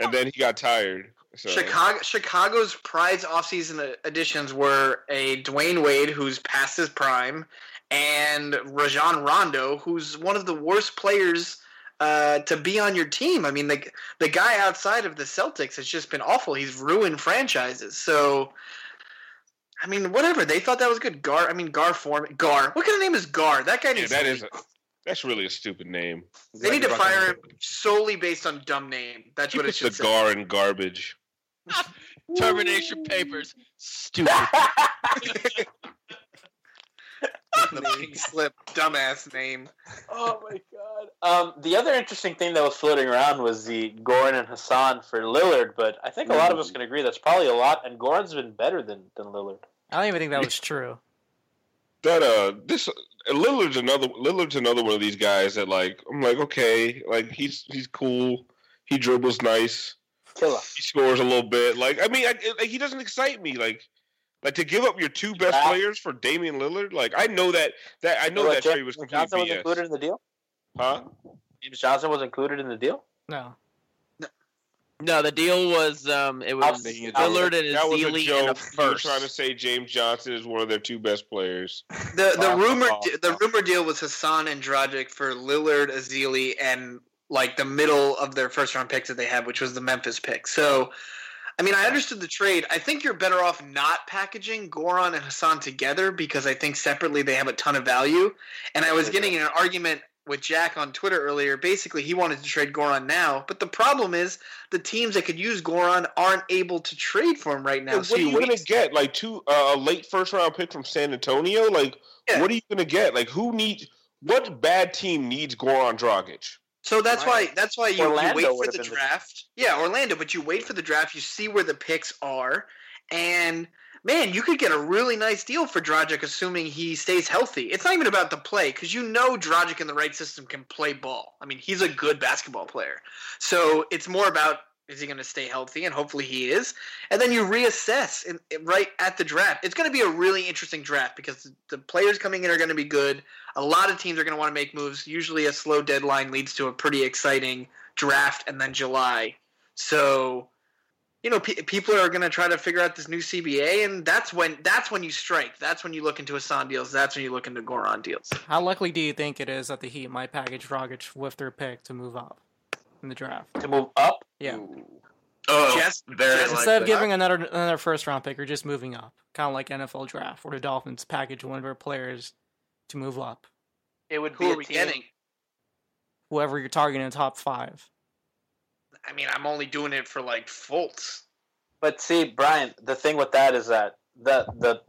and then he got tired. So, Chicago Chicago's prize offseason additions were a Dwyane Wade who's past his prime, and Rajon Rondo, who's one of the worst players uh, to be on your team. I mean, the the guy outside of the Celtics has just been awful. He's ruined franchises. So, I mean, whatever. They thought that was good. Gar. I mean, Gar form. Gar. What kind of name is Gar? That guy Yeah, needs. that to is a, that's really a stupid name. They need to fire him solely based on dumb name. That's Keep what it it should the say. gar and garbage. Termination papers. Stupid. the pink slip, dumbass name. Oh my god. Um, the other interesting thing that was floating around was the Goran and Hassan for Lillard, but I think a lot of us can agree that's probably a lot, and Goran's been better than, than Lillard. I don't even think that was true. That uh, this Lillard's another Lillard's another one of these guys that like I'm like okay, like he's he's cool, he dribbles nice, Killer. he scores a little bit. Like I mean, I, like he doesn't excite me. Like like to give up your two best Yeah. players for Damian Lillard. Like I know that that I know What, that James trade was complete Johnson was included in the deal? Huh? James Johnson was included in the deal? No. No, the deal was um, it was Lillard and That was a Ezeli and a joke. You were first. trying to say James Johnson is one of their two best players. The the Oh, rumor oh, the rumor deal was Hassan and Dragic for Lillard, Ezeli, and like the middle of their first round picks that they had, which was the Memphis pick. So, I mean, I understood the trade. I think you're better off not packaging Goran and Hassan together because I think separately they have a ton of value. And I was getting in an argument with Jack on Twitter earlier. Basically, he wanted to trade Goran now, but the problem is the teams that could use Goran aren't able to trade for him right now. Yeah, what so are you gonna get? Like two uh, a late first round pick from San Antonio? Like what are you gonna get? Like who needs what bad team needs Goran Dragic? So that's why that's why you, you wait for the been the- draft. Yeah, Orlando, but you wait for the draft. You see where the picks are, and man, you could get a really nice deal for Dragic, assuming he stays healthy. It's not even about the play because you know Dragic in the right system can play ball. I mean, he's a good basketball player. So it's more about is he going to stay healthy, and hopefully he is. And then you reassess in, in- right at the draft. It's going to be a really interesting draft because the, the players coming in are going to be good. A lot of teams are going to want to make moves. Usually, a slow deadline leads to a pretty exciting draft, and then July. So, you know, pe- people are going to try to figure out this new CBA, and that's when that's when you strike. That's when you look into Hassan deals. That's when you look into Goran deals. How likely do you think it is that the Heat might package Dragic with their pick to move up in the draft? To move up? Yeah. Oh, just, Instead of giving another another first round pick, or just moving up, kind of like NFL draft, where the Dolphins package one of their players to move up. It would Who be are we getting? Whoever you're targeting in the top five. I mean, I'm only doing it for like Fultz. But see, Brian, the thing with that is that the the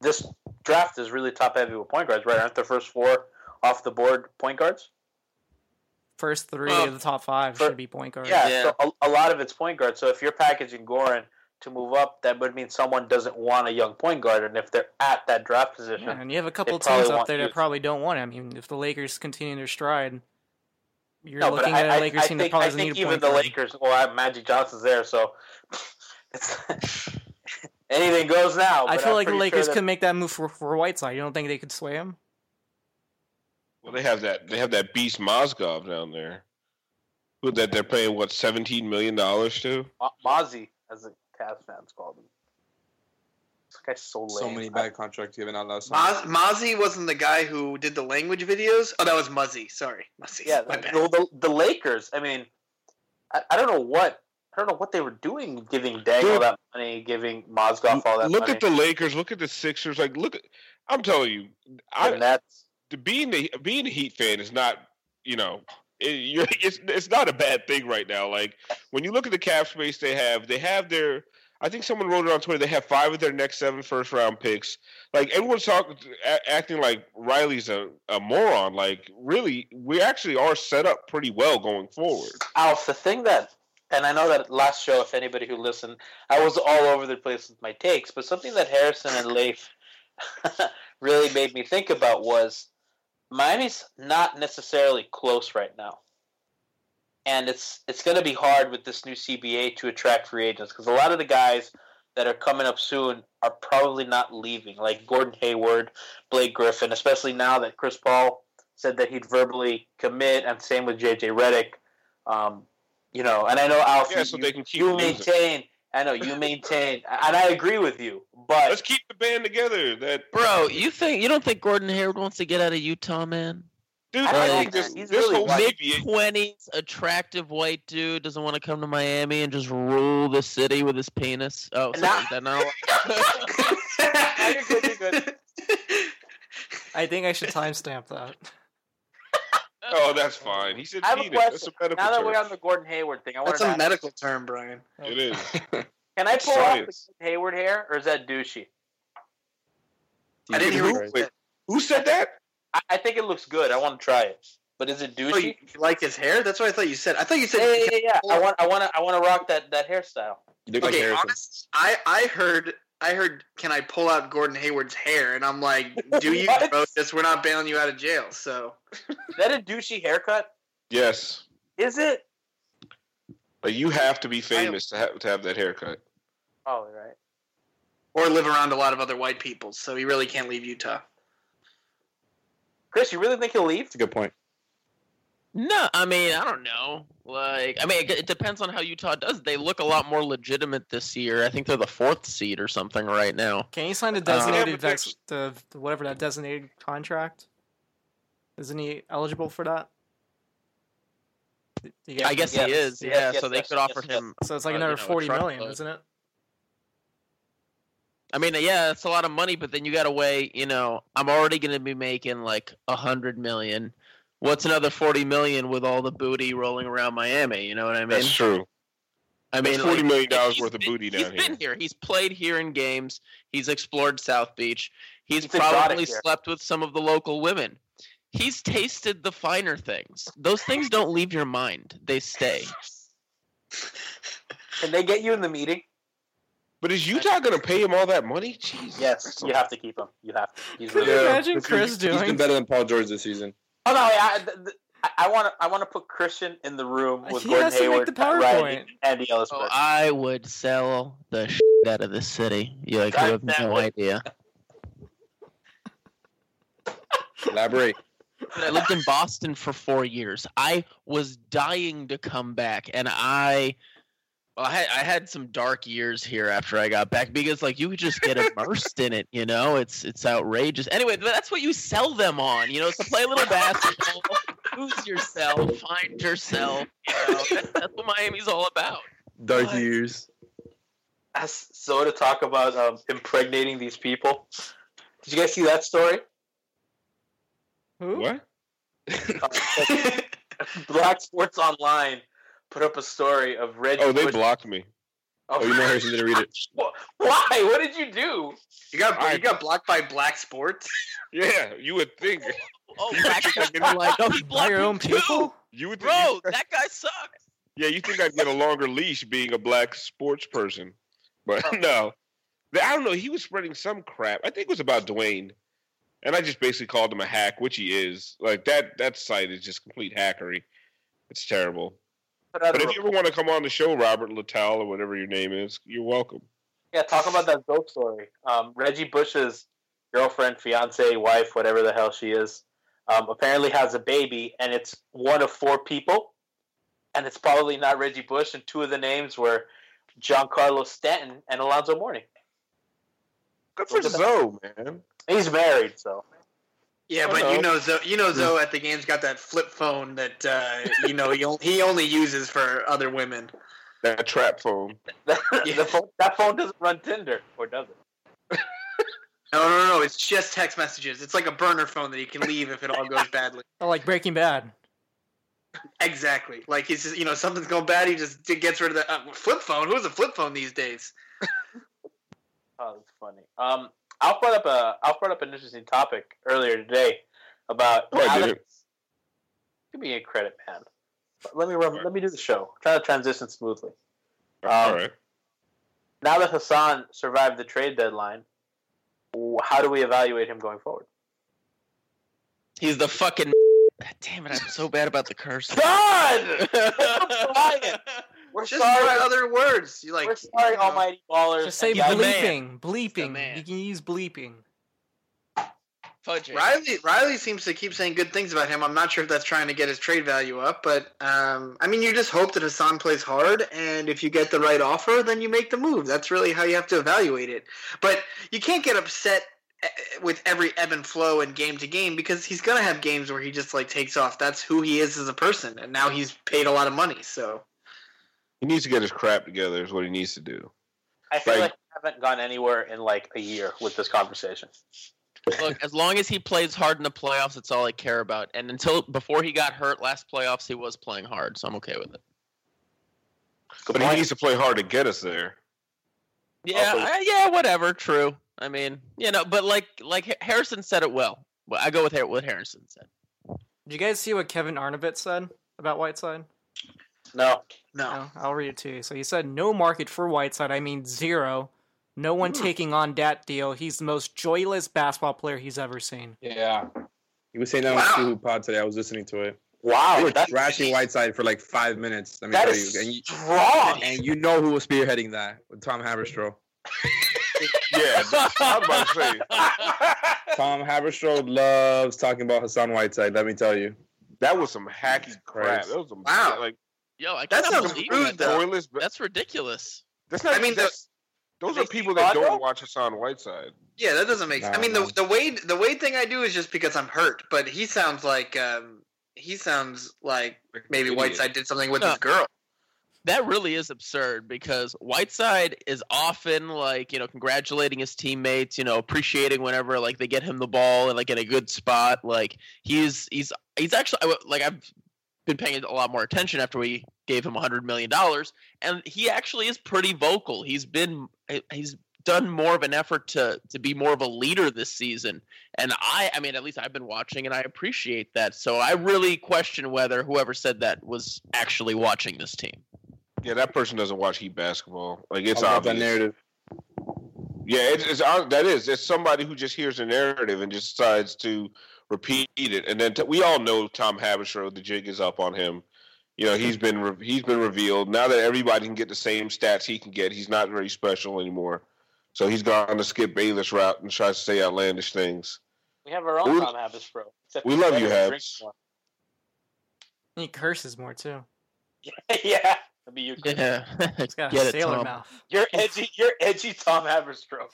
this draft is really top heavy with point guards, right? Aren't the first four off the board point guards? First three Well, of the top five for- should be point guards. Yeah, so a, a lot of it's point guard. So if you're packaging Goran to move up, that would mean someone doesn't want a young point guard, and if they're at that draft position, Yeah, and you have a couple they of probably teams up there that youth. probably don't want him. I mean, if the Lakers continue their stride, you're No, looking at I, a Lakers I team think, that probably I doesn't think need a even point the guard. Lakers. Well, I have Magic Johnson's there, so it's anything goes now. I feel I'm like the Lakers sure could make that move for, for Whiteside. You don't think they could sway him? Well, they have that they have that beast Mozgov down there. Who that they're paying what seventeen million dollars to? Ma- Mozzie, as the Cavs fans called him. This guy's so lame. So many bad contracts given out last summer. Maz- Mozzie wasn't the guy who did the language videos. Oh, that was Muzzy. Sorry, Muzzy. Yeah, the, the, the Lakers. I mean, I, I don't know what I don't know what they were doing, giving Deng all that money, giving Mozgov all that Look money. at the Lakers. Look at the Sixers. Like, look. At, I'm telling you, I, And that's the, being the being a Heat fan is not. You know, it, it's it's not a bad thing right now. Like when you look at the cap space they have, they have their. I think someone wrote it on Twitter. They have five of their next seven first round picks. Like everyone's talking, acting like Riley's a, a moron. Like really, we actually are set up pretty well going forward. Alf, the thing that, and I know that last show, if anybody who listened, I was all over the place with my takes, but something that Harrison and Leif really made me think about was Miami's not necessarily close right now. And it's it's going to be hard with this new CBA to attract free agents because a lot of the guys that are coming up soon are probably not leaving, like Gordon Hayward, Blake Griffin, especially now that Chris Paul said that he'd verbally commit, and same with JJ Redick. Um, you know, and I know Alf, Yeah, you, so they can keep you losing. maintain I know you maintain, and I agree with you. But let's keep the band together. That Bro, you think you don't think Gordon Hayward wants to get out of Utah, man? dude, I I think this. He's this really. Mid twenties, attractive white dude doesn't want to come to Miami and just rule the city with his penis. Oh, sorry, that not? you're good, you're good. I think I should timestamp that. Oh, that's fine. He said I have a penis. That's a question. medical Now that term. we're on the Gordon Hayward thing, I want That's to a ask, medical term, Brian. It is. can I pull off the Gordon Hayward hair, or is that douchey? I didn't hear Who, what you said. who said that? I, I think it looks good. I want to try it, but is it Oh, you, douchey? you like his hair? That's what I thought you said. I thought you said. Yeah, yeah, yeah. yeah. I want, I want to, I want to rock that that hairstyle. You look like Okay, Harrison. honest, I I heard I heard. Can I pull out Gordon Hayward's hair? And I'm like, do you? What? bro? Just we're not bailing you out of jail. So Is that a douchey haircut? Yes. Is it? Like you have to be famous to have to have that haircut. Oh, right. or live around a lot of other white people. So he really can't leave Utah. Chris, you really think he'll leave? That's a good point. No, I mean I don't know. Like, I mean, it, it depends on how Utah does. They look a lot more legitimate this year. I think they're the fourth seed or something right now. Can he sign a Um, designated Yeah, but vex, the, the whatever that designated contract? Isn't he eligible for that? You get- I guess Yes, he is. yes, yeah, yes, so they yes, could yes, offer yes. him. So it's like uh, another you know, forty million, truckload. isn't it? I mean, yeah, it's a lot of money, but then you got to weigh. You know, I'm already going to be making like a hundred million. What's another forty million with all the booty rolling around Miami? You know what I mean? That's true. I mean, That's $40 million he's worth of been- booty down He's down been here. He's played here in games. He's explored South Beach. He's It's exotic probably slept with some of the local women. He's tasted the finer things. Those things don't leave your mind; they stay. Can they get you in the meeting? But is Utah going to pay him all that money? Jesus. Yes, you have to keep him. You have to. He's Could really you imagine He's- Chris He's doing? been better than Paul George this season. Oh no, I, I, I want to. I want to put Christian in the room with He Gordon has to make Hayward, the PowerPoint. Riley, Andy Elisburg. Oh, I would sell the shit out of this city. You like, you have no it. idea. Elaborate. But I lived in Boston for four years. I was dying to come back, and I, well, I had, I had some dark years here after I got back because like you could just get immersed in it. You know, it's it's outrageous. Anyway, that's what you sell them on. You know, it's to play a little basketball, lose yourself, find yourself. You know, that's, that's what Miami's all about. Dark What? years. As- So to talk about um, impregnating these people. Did you guys see that story? Who? What? Black Sports Online put up a story of Reggie. Oh, they Bush- blocked me. Oh, oh you know Harrison didn't read it. Why? What did you do? You got I- you got blocked by Black Sports. Yeah, you would think. Oh, back I'm like, oh, he By blocked your own too. people? You would think. Bro, you- that guy sucks. yeah, you think I'd get a longer leash being a black sports person, but no. I don't know. He was spreading some crap. I think it was about Dwyane, and I just basically called him a hack, which he is. Like that. That site is just complete hackery. It's terrible. But if you ever want to come on the show, Robert Littal or whatever your name is, you're welcome. Yeah, talk about that dope story. Um, Reggie Bush's girlfriend, fiance, wife, whatever the hell she is, um, apparently has a baby, and it's one of four people, and it's probably not Reggie Bush. And two of the names were Giancarlo Stanton and Alonzo Mourning. Good for Look at that. Zoe, man. He's married, so Yeah, but know. you know, Zoe, you know, Zoe at the game's got that flip phone that uh, you know he, on- he only uses for other women. That trap phone. that, Yeah. the phone, that phone doesn't run Tinder, or does it? No, no, no, it's just text messages. It's like a burner phone that you can leave if it all goes badly. Oh, like Breaking Bad. Exactly. Like he's just, you know, something's going bad. He just gets rid of the uh, flip phone. Who's a flip phone these days? Oh, that's funny. Um, Alf brought up a Alf brought up an interesting topic earlier today about. Oh, I now that- didn't. Give me a credit, man. Let me run, let me do the show. Try to transition smoothly. All Um, right. Now that Hassan survived the trade deadline, how do we evaluate him going forward? He's the fucking. Damn it! I'm so bad about the curse. God, Brian, we're Just sorry. try other words. You like. we're sorry, you know, Almighty Ballers. Just say and man. bleeping. Bleeping. man. You can use bleeping. Fudging. Riley Riley seems to keep saying good things about him. I'm not sure if that's trying to get his trade value up, but um, I mean, you just hope that Hassan plays hard, and if you get the right offer, then you make the move. That's really how you have to evaluate it. But you can't get upset eh, with every ebb and flow and game to game because he's gonna have games where he just like takes off. That's who he is as a person, and now he's paid a lot of money. So He needs to get his crap together. Is what he needs to do. I feel Like- like we haven't gone anywhere in like a year with this conversation. Look, as long as he plays hard in the playoffs, that's all I care about. And until before he got hurt last playoffs, he was playing hard, so I'm okay with it. but he needs to play hard to get us there. Yeah, Also- I, yeah, whatever. True. I mean, you know, but like like Harrison said it well. Well, I go with what Harrison said. Did you guys see what Kevin Arnovitz said about Whiteside? No. No. I'll read it to you. So he said, "No market for Whiteside. I mean zero. No one hmm. taking on that deal. He's the most joyless basketball player he's ever seen." Yeah. He was saying that on Stu Pod today. I was listening to it. Wow, They were that's- trashing Whiteside for like five minutes. Let me That tell you. And you, strong. and you know who was spearheading that with Tom Haberstroh. Yeah, I'm about to say Tom Haberstroh loves talking about Hassan Whiteside. Let me tell you. that was some hacky crap. That was some Wow. like Yo, I That cannot sounds believe rude, that. though. joyless. But That's ridiculous. that's not. I mean, the- that's, those are people that don't watch Hassan Whiteside. Yeah, that doesn't make sense. I mean, no. the the Wade the Wade thing I do is just because I'm hurt, but he sounds like um, he sounds like maybe Idiot. Whiteside did something with No. his girl. That really is absurd because Whiteside is often like, you know, congratulating his teammates, you know, appreciating whenever like they get him the ball and like in a good spot. Like he's he's he's actually like I've been paying a lot more attention after we gave him a hundred million dollars, and he actually is pretty vocal. He's been eh, he's done more of an effort to to be more of a leader this season, and I I mean at least I've been watching and I appreciate that. So I really question whether whoever said that was actually watching this team. Yeah, that person doesn't watch Heat basketball. Like it's I love obvious. that narrative. Yeah, it's, it's that is. It's somebody who just hears a narrative and just decides to repeat it, and then t- we all know Tom Haberstroh. The jig is up on him. You know, he's been re- he's been revealed. Now that everybody can get the same stats he can get, he's not very special anymore. So he's gone to skip Bayless route and tries to say outlandish things. We have our own We- Tom Haberstroh. except we love you, Habs. He curses more too. yeah, that'd be you. Yeah, He's got a Get it, sailor Tom. mouth. You're edgy. You're edgy, Tom Haberstroh.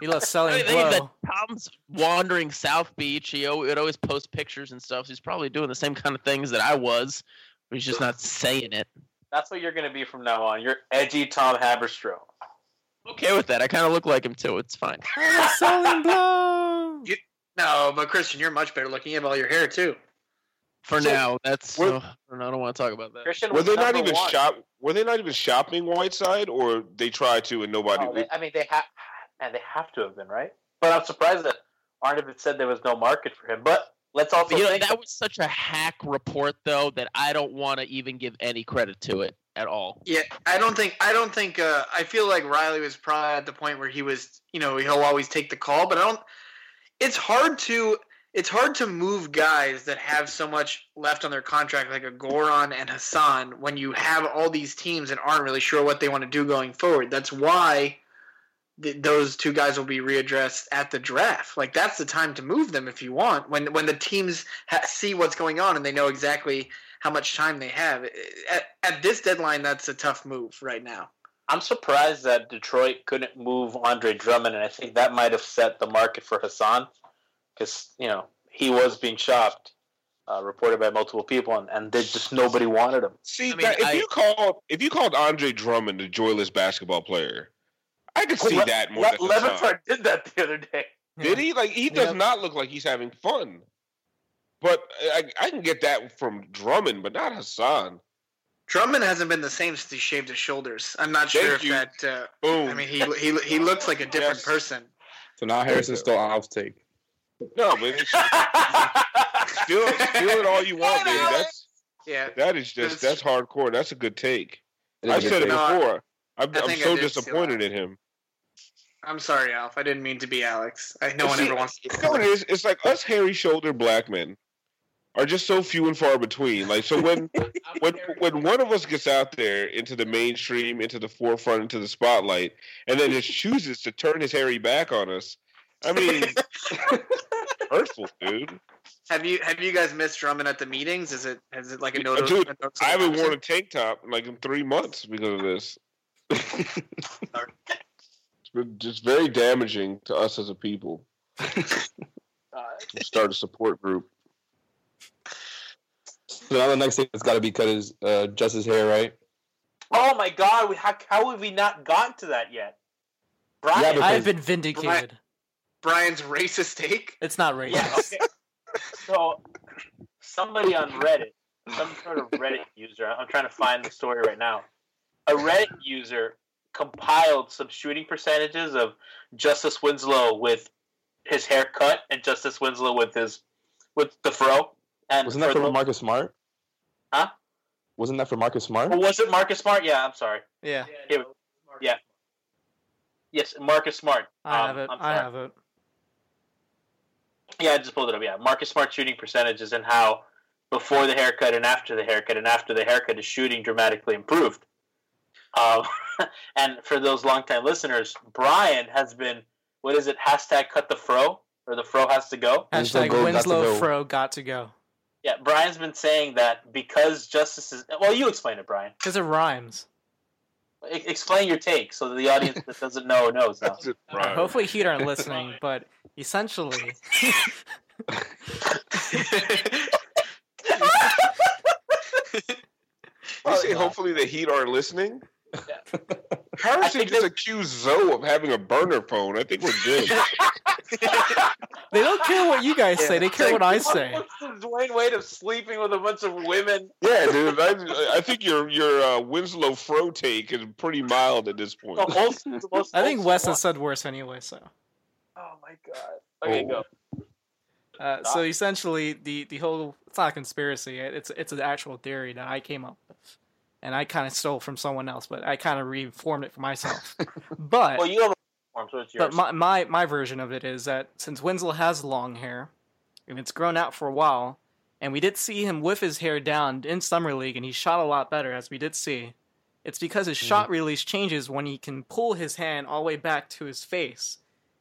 He loves I selling mean, think blow. Tom's wandering South Beach. He would always post pictures and stuff. So he's probably doing the same kind of things that I was. But he's just not saying it. That's what you're gonna be from now on. You're edgy, Tom Haberstroh. Okay with that. I kind of look like him too. It's fine. selling blow. No, but Christian, you're much better looking. You have all your hair too. For So, now, that's. we're- oh, I don't know, I don't want to talk about that. Christian Were they not even one. shop? Were they not even shopping Whiteside, or they tried to and nobody? Oh, they, I mean, they have, and they have to have been right. But I'm surprised that Arnovitz said there was no market for him. But let's also But, you know, think that was such a hack report, though, that I don't want to even give any credit to it at all. Yeah, I don't think I don't think uh, I feel like Riley was probably at the point where he was, you know, he'll always take the call, but I don't. It's hard to it's hard to move guys that have so much left on their contract, like a Goran and Hassan, when you have all these teams and aren't really sure what they want to do going forward. That's why th- those two guys will be readdressed at the draft. Like that's the time to move them if you want. When when the teams ha- see what's going on and they know exactly how much time they have. At, at this deadline, that's a tough move right now. I'm surprised that Detroit couldn't move Andre Drummond, and I think that might have set the market for Hassan, because you know he was being shopped, uh, reported by multiple people, and, and they just nobody wanted him. See, I mean, that, if I- you called if you called Andre Drummond a joyless basketball player, I could see Le- that more Le- than Hassan. Leventhal did that the other day. Did he? Like he does Yep. not look like he's having fun. But I, I can get that from Drummond, but not Hassan. Drummond hasn't been the same since he shaved his shoulders. I'm not Thank sure if you. that. Uh, Boom. I mean, he he he looks like a different Yes. person. So now Harrison stole Alf's take. no, but it's, steal, steal it all you want, baby. That's Yeah, that is just that's hardcore. That's a good take. I've said good it No, I- before. I'm, I'm so disappointed in him. I'm sorry, Alf. I didn't mean to be Alex. I, no one See, ever wants to. You know it is? It's like us hairy shoulder black men are just so few and far between. Like so when when when one of us gets out there into the mainstream, into the forefront, into the spotlight, and then just chooses to turn his hairy back on us, I mean, hurtful, dude. Have you have you guys missed Drummond at the meetings? Is it is it like a notice? Dude, I haven't worn a tank top in like in three months because of this. it's been just very damaging to us as a people. Start a support group. So now the next thing that's got to be cut is uh, Justice hair, right? Oh my God! We, how, how have we not gotten to that yet? Brian, Yeah, I've been vindicated. Brian- Brian's racist take. It's not racist. Yeah, okay. so somebody on Reddit, some sort of Reddit user, I'm trying to find the story right now. A Reddit user compiled some shooting percentages of Justice Winslow with his haircut and Justice Winslow with his with the fro. And Wasn't that for for Marcus Smart? Huh? Wasn't that for Marcus Smart? Or was it Marcus Smart? Yeah, I'm sorry. Yeah, Here- yeah. Yes, Marcus Smart. I Um, have it. I'm I sorry. have it. Yeah, I just pulled it up. Yeah, Marcus Smart shooting percentages and how before the haircut and after the haircut and after the haircut his shooting dramatically improved. Um, and for those longtime listeners, Brian has been what is it? Hashtag cut the fro or the fro has to go. Winslow Hashtag go, got go. Fro got to go Yeah, Brian's been saying that because justice is well, you explain it, Brian. because it rhymes. E- explain your take so that the audience that doesn't know knows now. That's it, Brian. hopefully, Heat aren't listening, but essentially, You say hopefully the Heat are listening. I Harrison think just accused Zoe of having a burner phone. I think we're good. they don't care what you guys say. They care what I say. What's the Dwyane Wade of sleeping with a bunch of women? yeah, dude. I, I think your your uh, Winslow Fro take is pretty mild at this point. The whole, the most I think Wes has said worse anyway. So, Oh my god. Okay, Oh. go. uh, so essentially, the the whole it's not a conspiracy. It's it's an actual theory that I came up with, and I kind of stole from someone else, but I kind of reformed it for myself. but Well, you have a form, so it's yours. But my, my my version of it is that since Winslow has long hair, and it's grown out for a while, and we did see him with his hair down in summer league, and he shot a lot better, as we did see. It's because his mm-hmm. shot release changes when he can pull his hand all the way back to his face,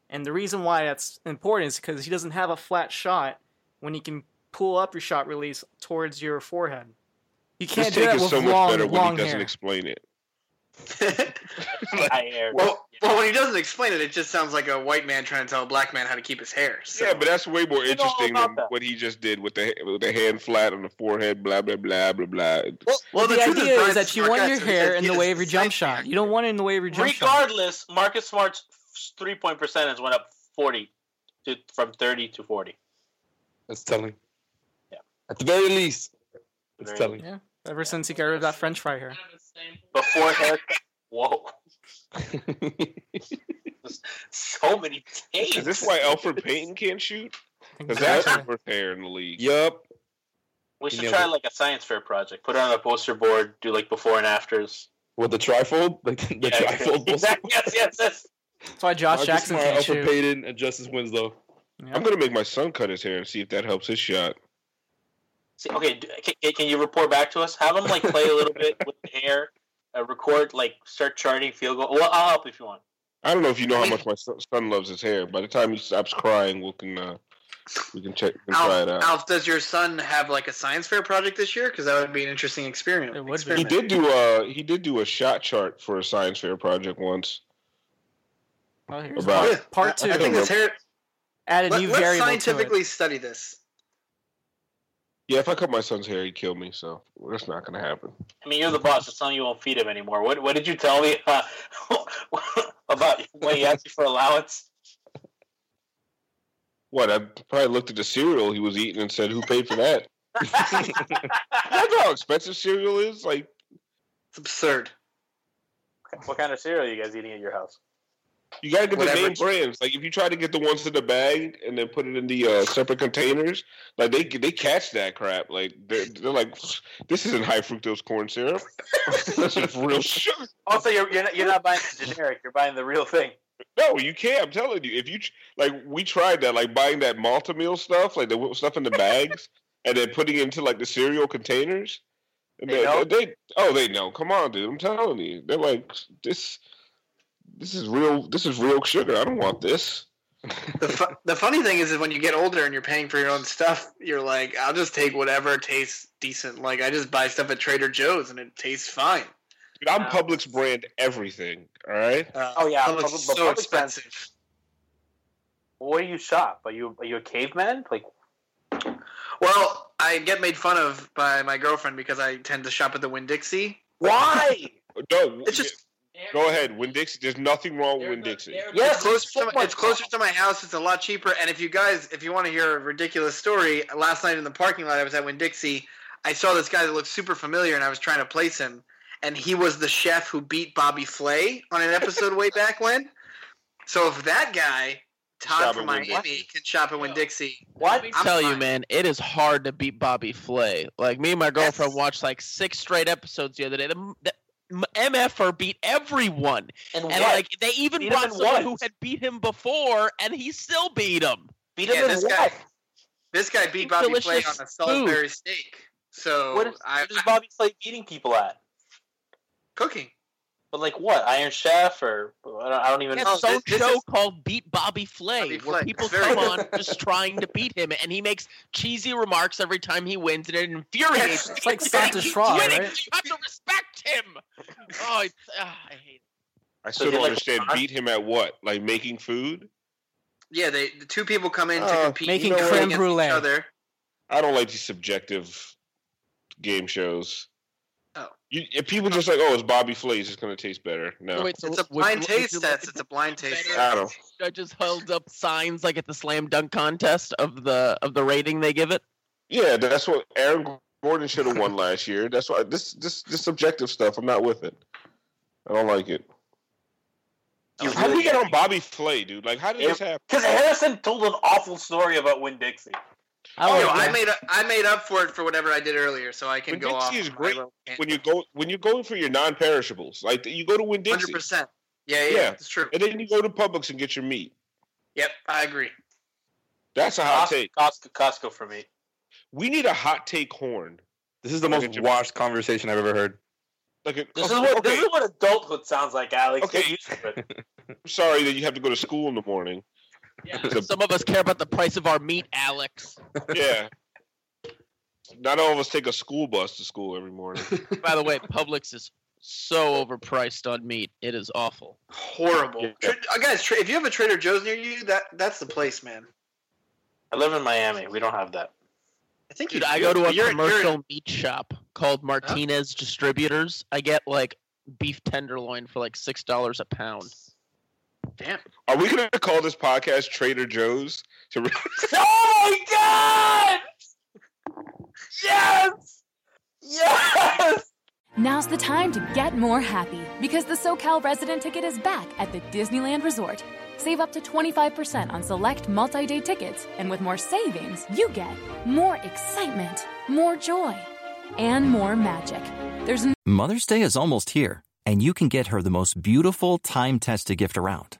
and the reason why that's important is because he doesn't have a flat shot when he can pull up your shot release towards your forehead. You This can't do take that is with so much long, better when he doesn't hair. explain it. I. Well, well, when he doesn't explain it, it just sounds like a white man trying to tell a black man how to keep his hair. So. Yeah, but that's way more You interesting than that. what he just did with the with the hand flat on the forehead. Blah blah blah blah blah. well, well, the, truth idea is, Brian's that you want your hair in the way of your jump side shot. You don't want it in the way of your jump shot. Regardless, Marcus Smart's three point percentage went up forty to from thirty to forty. That's telling. Yeah. At the very least, it's Very telling. Yeah, ever since he got rid of that French fry hair. Before haircut. Whoa. so many takes. Is this why Elfrid Payton can't shoot? Because that's Exactly. the worst hair in the league. Yup. we should try but- like a science fair project. Put it on a poster board. Do like before and afters. With the trifold, like the Yeah, trifold. Exactly. Yes, yes, yes. That's why Josh Marcus Jackson Smart, can't Elfrid shoot. Payton, and Justice Winslow. I'm gonna make my son cut his hair and see if that helps his shot. See, okay, can, can you report back to us? Have him like play a little bit with the hair. Uh, record like start charting field goal. Well, I'll help if you want. I don't know if you know how much my son son loves his hair. By the time he stops crying, we can uh, we can check we can try it out. Alf, does your son have like a science fair project this year? Because that would be an interesting experiment. It would be. He did do a he did do a shot chart for a science fair project once. Oh, here's About- part, part two. I think his hair. Add a Let, new let's variable to it. scientifically study this. Yeah, if I cut my son's hair, he'd kill me. So that's not gonna happen. I mean, you're the boss. Just telling you won't feed him anymore. What What did you tell me uh, about when he asked you for allowance? What? I probably looked at the cereal he was eating and said, "Who paid for that?" you know how expensive cereal is? Like, It's absurd. What kind of cereal are you guys eating at your house? You gotta get Whatever. the name brands. Like, if you try to get the ones in the bag and then put it in the uh, separate containers, like they they catch that crap. Like, they're, they're like, "This isn't high fructose corn syrup. this is real sugar." Also, you're you're not, you're not buying the generic. You're buying the real thing. No, you can't. I'm telling you. If you like, we tried that, like buying that Malt-O-Meal stuff, like the stuff in the bags, and then putting it into like the cereal containers. And They they, they, oh, they know. Come on, dude. I'm telling you. They're like, this, this is real. This is real sugar. I don't want this. The, fu- the funny thing is, is when you get older and you're paying for your own stuff, you're like, I'll just take whatever tastes decent. Like I just buy stuff at Trader Joe's and it tastes fine. Dude, I'm Publix brand everything. All right. Uh, Oh, yeah, Publix Publix- is so Publix expensive. Where do you shop? Are you are you a caveman? Like, Well, I get made fun of by my girlfriend because I tend to shop at the Winn Dixie. why? No, It's just go ahead. Winn Dixie. There's nothing wrong with Winn Dixie. it's closer, to my, it's closer to my house. It's a lot cheaper. And if you guys, if you want to hear a ridiculous story, last night in the parking lot, I was at Winn Dixie. I saw this guy that looked super familiar, and I was trying to place him. And he was the chef who beat Bobby Flay on an episode way back when. So if that guy, Todd from at Winn Miami, can shop at Winn Dixie, What? I'm tell you, man, it is hard to beat Bobby Flay. Like me and my girlfriend watched like six straight episodes the other day. The, the MFer beat everyone, And, and like they even Beat him brought someone what? who had beat him before, and he still beat him. beat him yeah, in this what? guy, this guy beat Bobby Flay on a Salisbury steak. So What is, I, what is Bobby Flay beating people at? cooking. But like what? Iron Chef or I don't, I don't even He know. has his own this show is- called Beat Bobby Flay, Bobby where people Very come on just trying to beat him, and he makes cheesy remarks every time he wins, and it infuriates. It's like. Santa He's right? You have to respect him. Oh, it's, ah, I hate. It. I So still they don't like understand. Ron? Beat him at what? Like making food? Yeah, they the two people come in to Uh, compete making you know, creme brulee. each other. I don't like these subjective game shows. Oh. You, if people just like, oh, it's Bobby Flay, it's gonna taste better. No, Wait, so It's a blind would taste you like test. it It's a blind taste better I test. don't. Judges held up signs like at the slam dunk contest of the of the rating they give it. Yeah, that's what Aaron Gordon should have won last year. That's why this this this subjective stuff. I'm not with it. I don't like it. You How did really we get on Bobby Flay, dude? Like, how did this happen? Because Harrison told an awful story about Winn Dixie. I Oh, like I made up, I made up for it for whatever I did earlier, so I can Winn go off. Dixie is great when you go when you're going for your non-perishables. Like you go to Winn Dixie, Hundred percent. Yeah, yeah, Yeah. it's true. and then you go to Publix and get your meat. Yep, I agree. That's a hot Costco, take. Costco, Costco for me. We need a hot take horn. This is the Look most washed conversation I've ever heard. Like a, This okay, is what okay, this is what adulthood sounds like, Alex. Okay. Get used to it. I'm sorry that you have to go to school in the morning. Yeah, some of us care about the price of our meat, Alex. Yeah. Not all of us take a school bus to school every morning. By the way, Publix is so overpriced on meat. It is awful. Horrible. Yeah. Tra- uh, guys, tra- if you have a Trader Joe's near you, that that's the place, man. I live in Miami. We don't have that. I think Dude, you I go to a you're- commercial you're- meat shop called Martinez Distributors. I get like beef tenderloin for like six dollars a pound. Damn. Are we going to call this podcast Trader Joe's? To re- Oh my god! Yes! Yes! Now's the time to get more happy because the SoCal resident ticket is back at the Disneyland Resort. Save up to 25% on select multi day tickets, and with more savings, you get more excitement, more joy, and more magic. There's Mother's Day is almost here, and you can get her the most beautiful time tested gift around